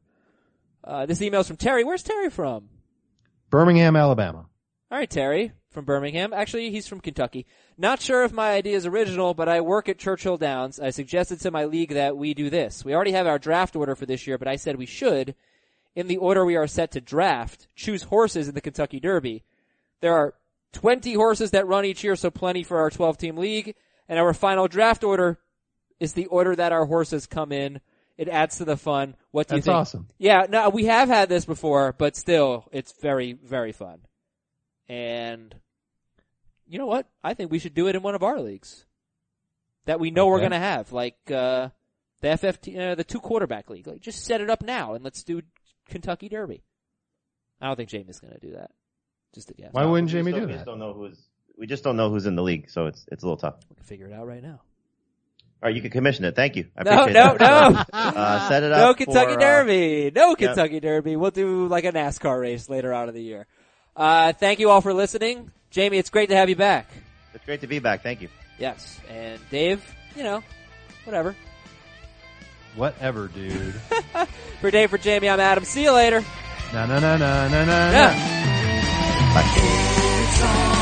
Uh, this email's from Terry. Where's Terry from? Birmingham, Alabama. All right, Terry from Birmingham. Actually, he's from Kentucky. Not sure if my idea is original, but I work at Churchill Downs. I suggested to my league that we do this. We already have our draft order for this year, but I said we should, in the order we are set to draft, choose horses in the Kentucky Derby. There are 20 horses that run each year, so plenty for our 12 team league. And our final draft order is the order that our horses come in. It adds to the fun. What do you That's think? awesome. Yeah, no, we have had this before, but still, it's very, very fun. And you know what? I think we should do it in one of our leagues that we know we're going to have, like uh, the FFT, uh, the two quarterback league. Like, just set it up now and let's do Kentucky Derby. I don't think Jamie's going to do that. Just a guess. Why wouldn't We just Jamie don't- do we just that? don't know who's. We just don't know who's in the league, so it's it's a little tough. We can figure it out right now. All right, you can commission it. Thank you. I No, appreciate no, that. [LAUGHS] no. Uh, set it up. No. Kentucky for, uh, Derby. No Kentucky Derby. We'll do like a NASCAR race later on in the year. Uh, thank you all for listening. Jamie, it's great to have you back. It's great to be back. Thank you. Yes. And Dave, you know, whatever. Whatever, dude. [LAUGHS] For Dave, for Jamie, I'm Adam. See you later. na na na na na na. Yeah. na. It's on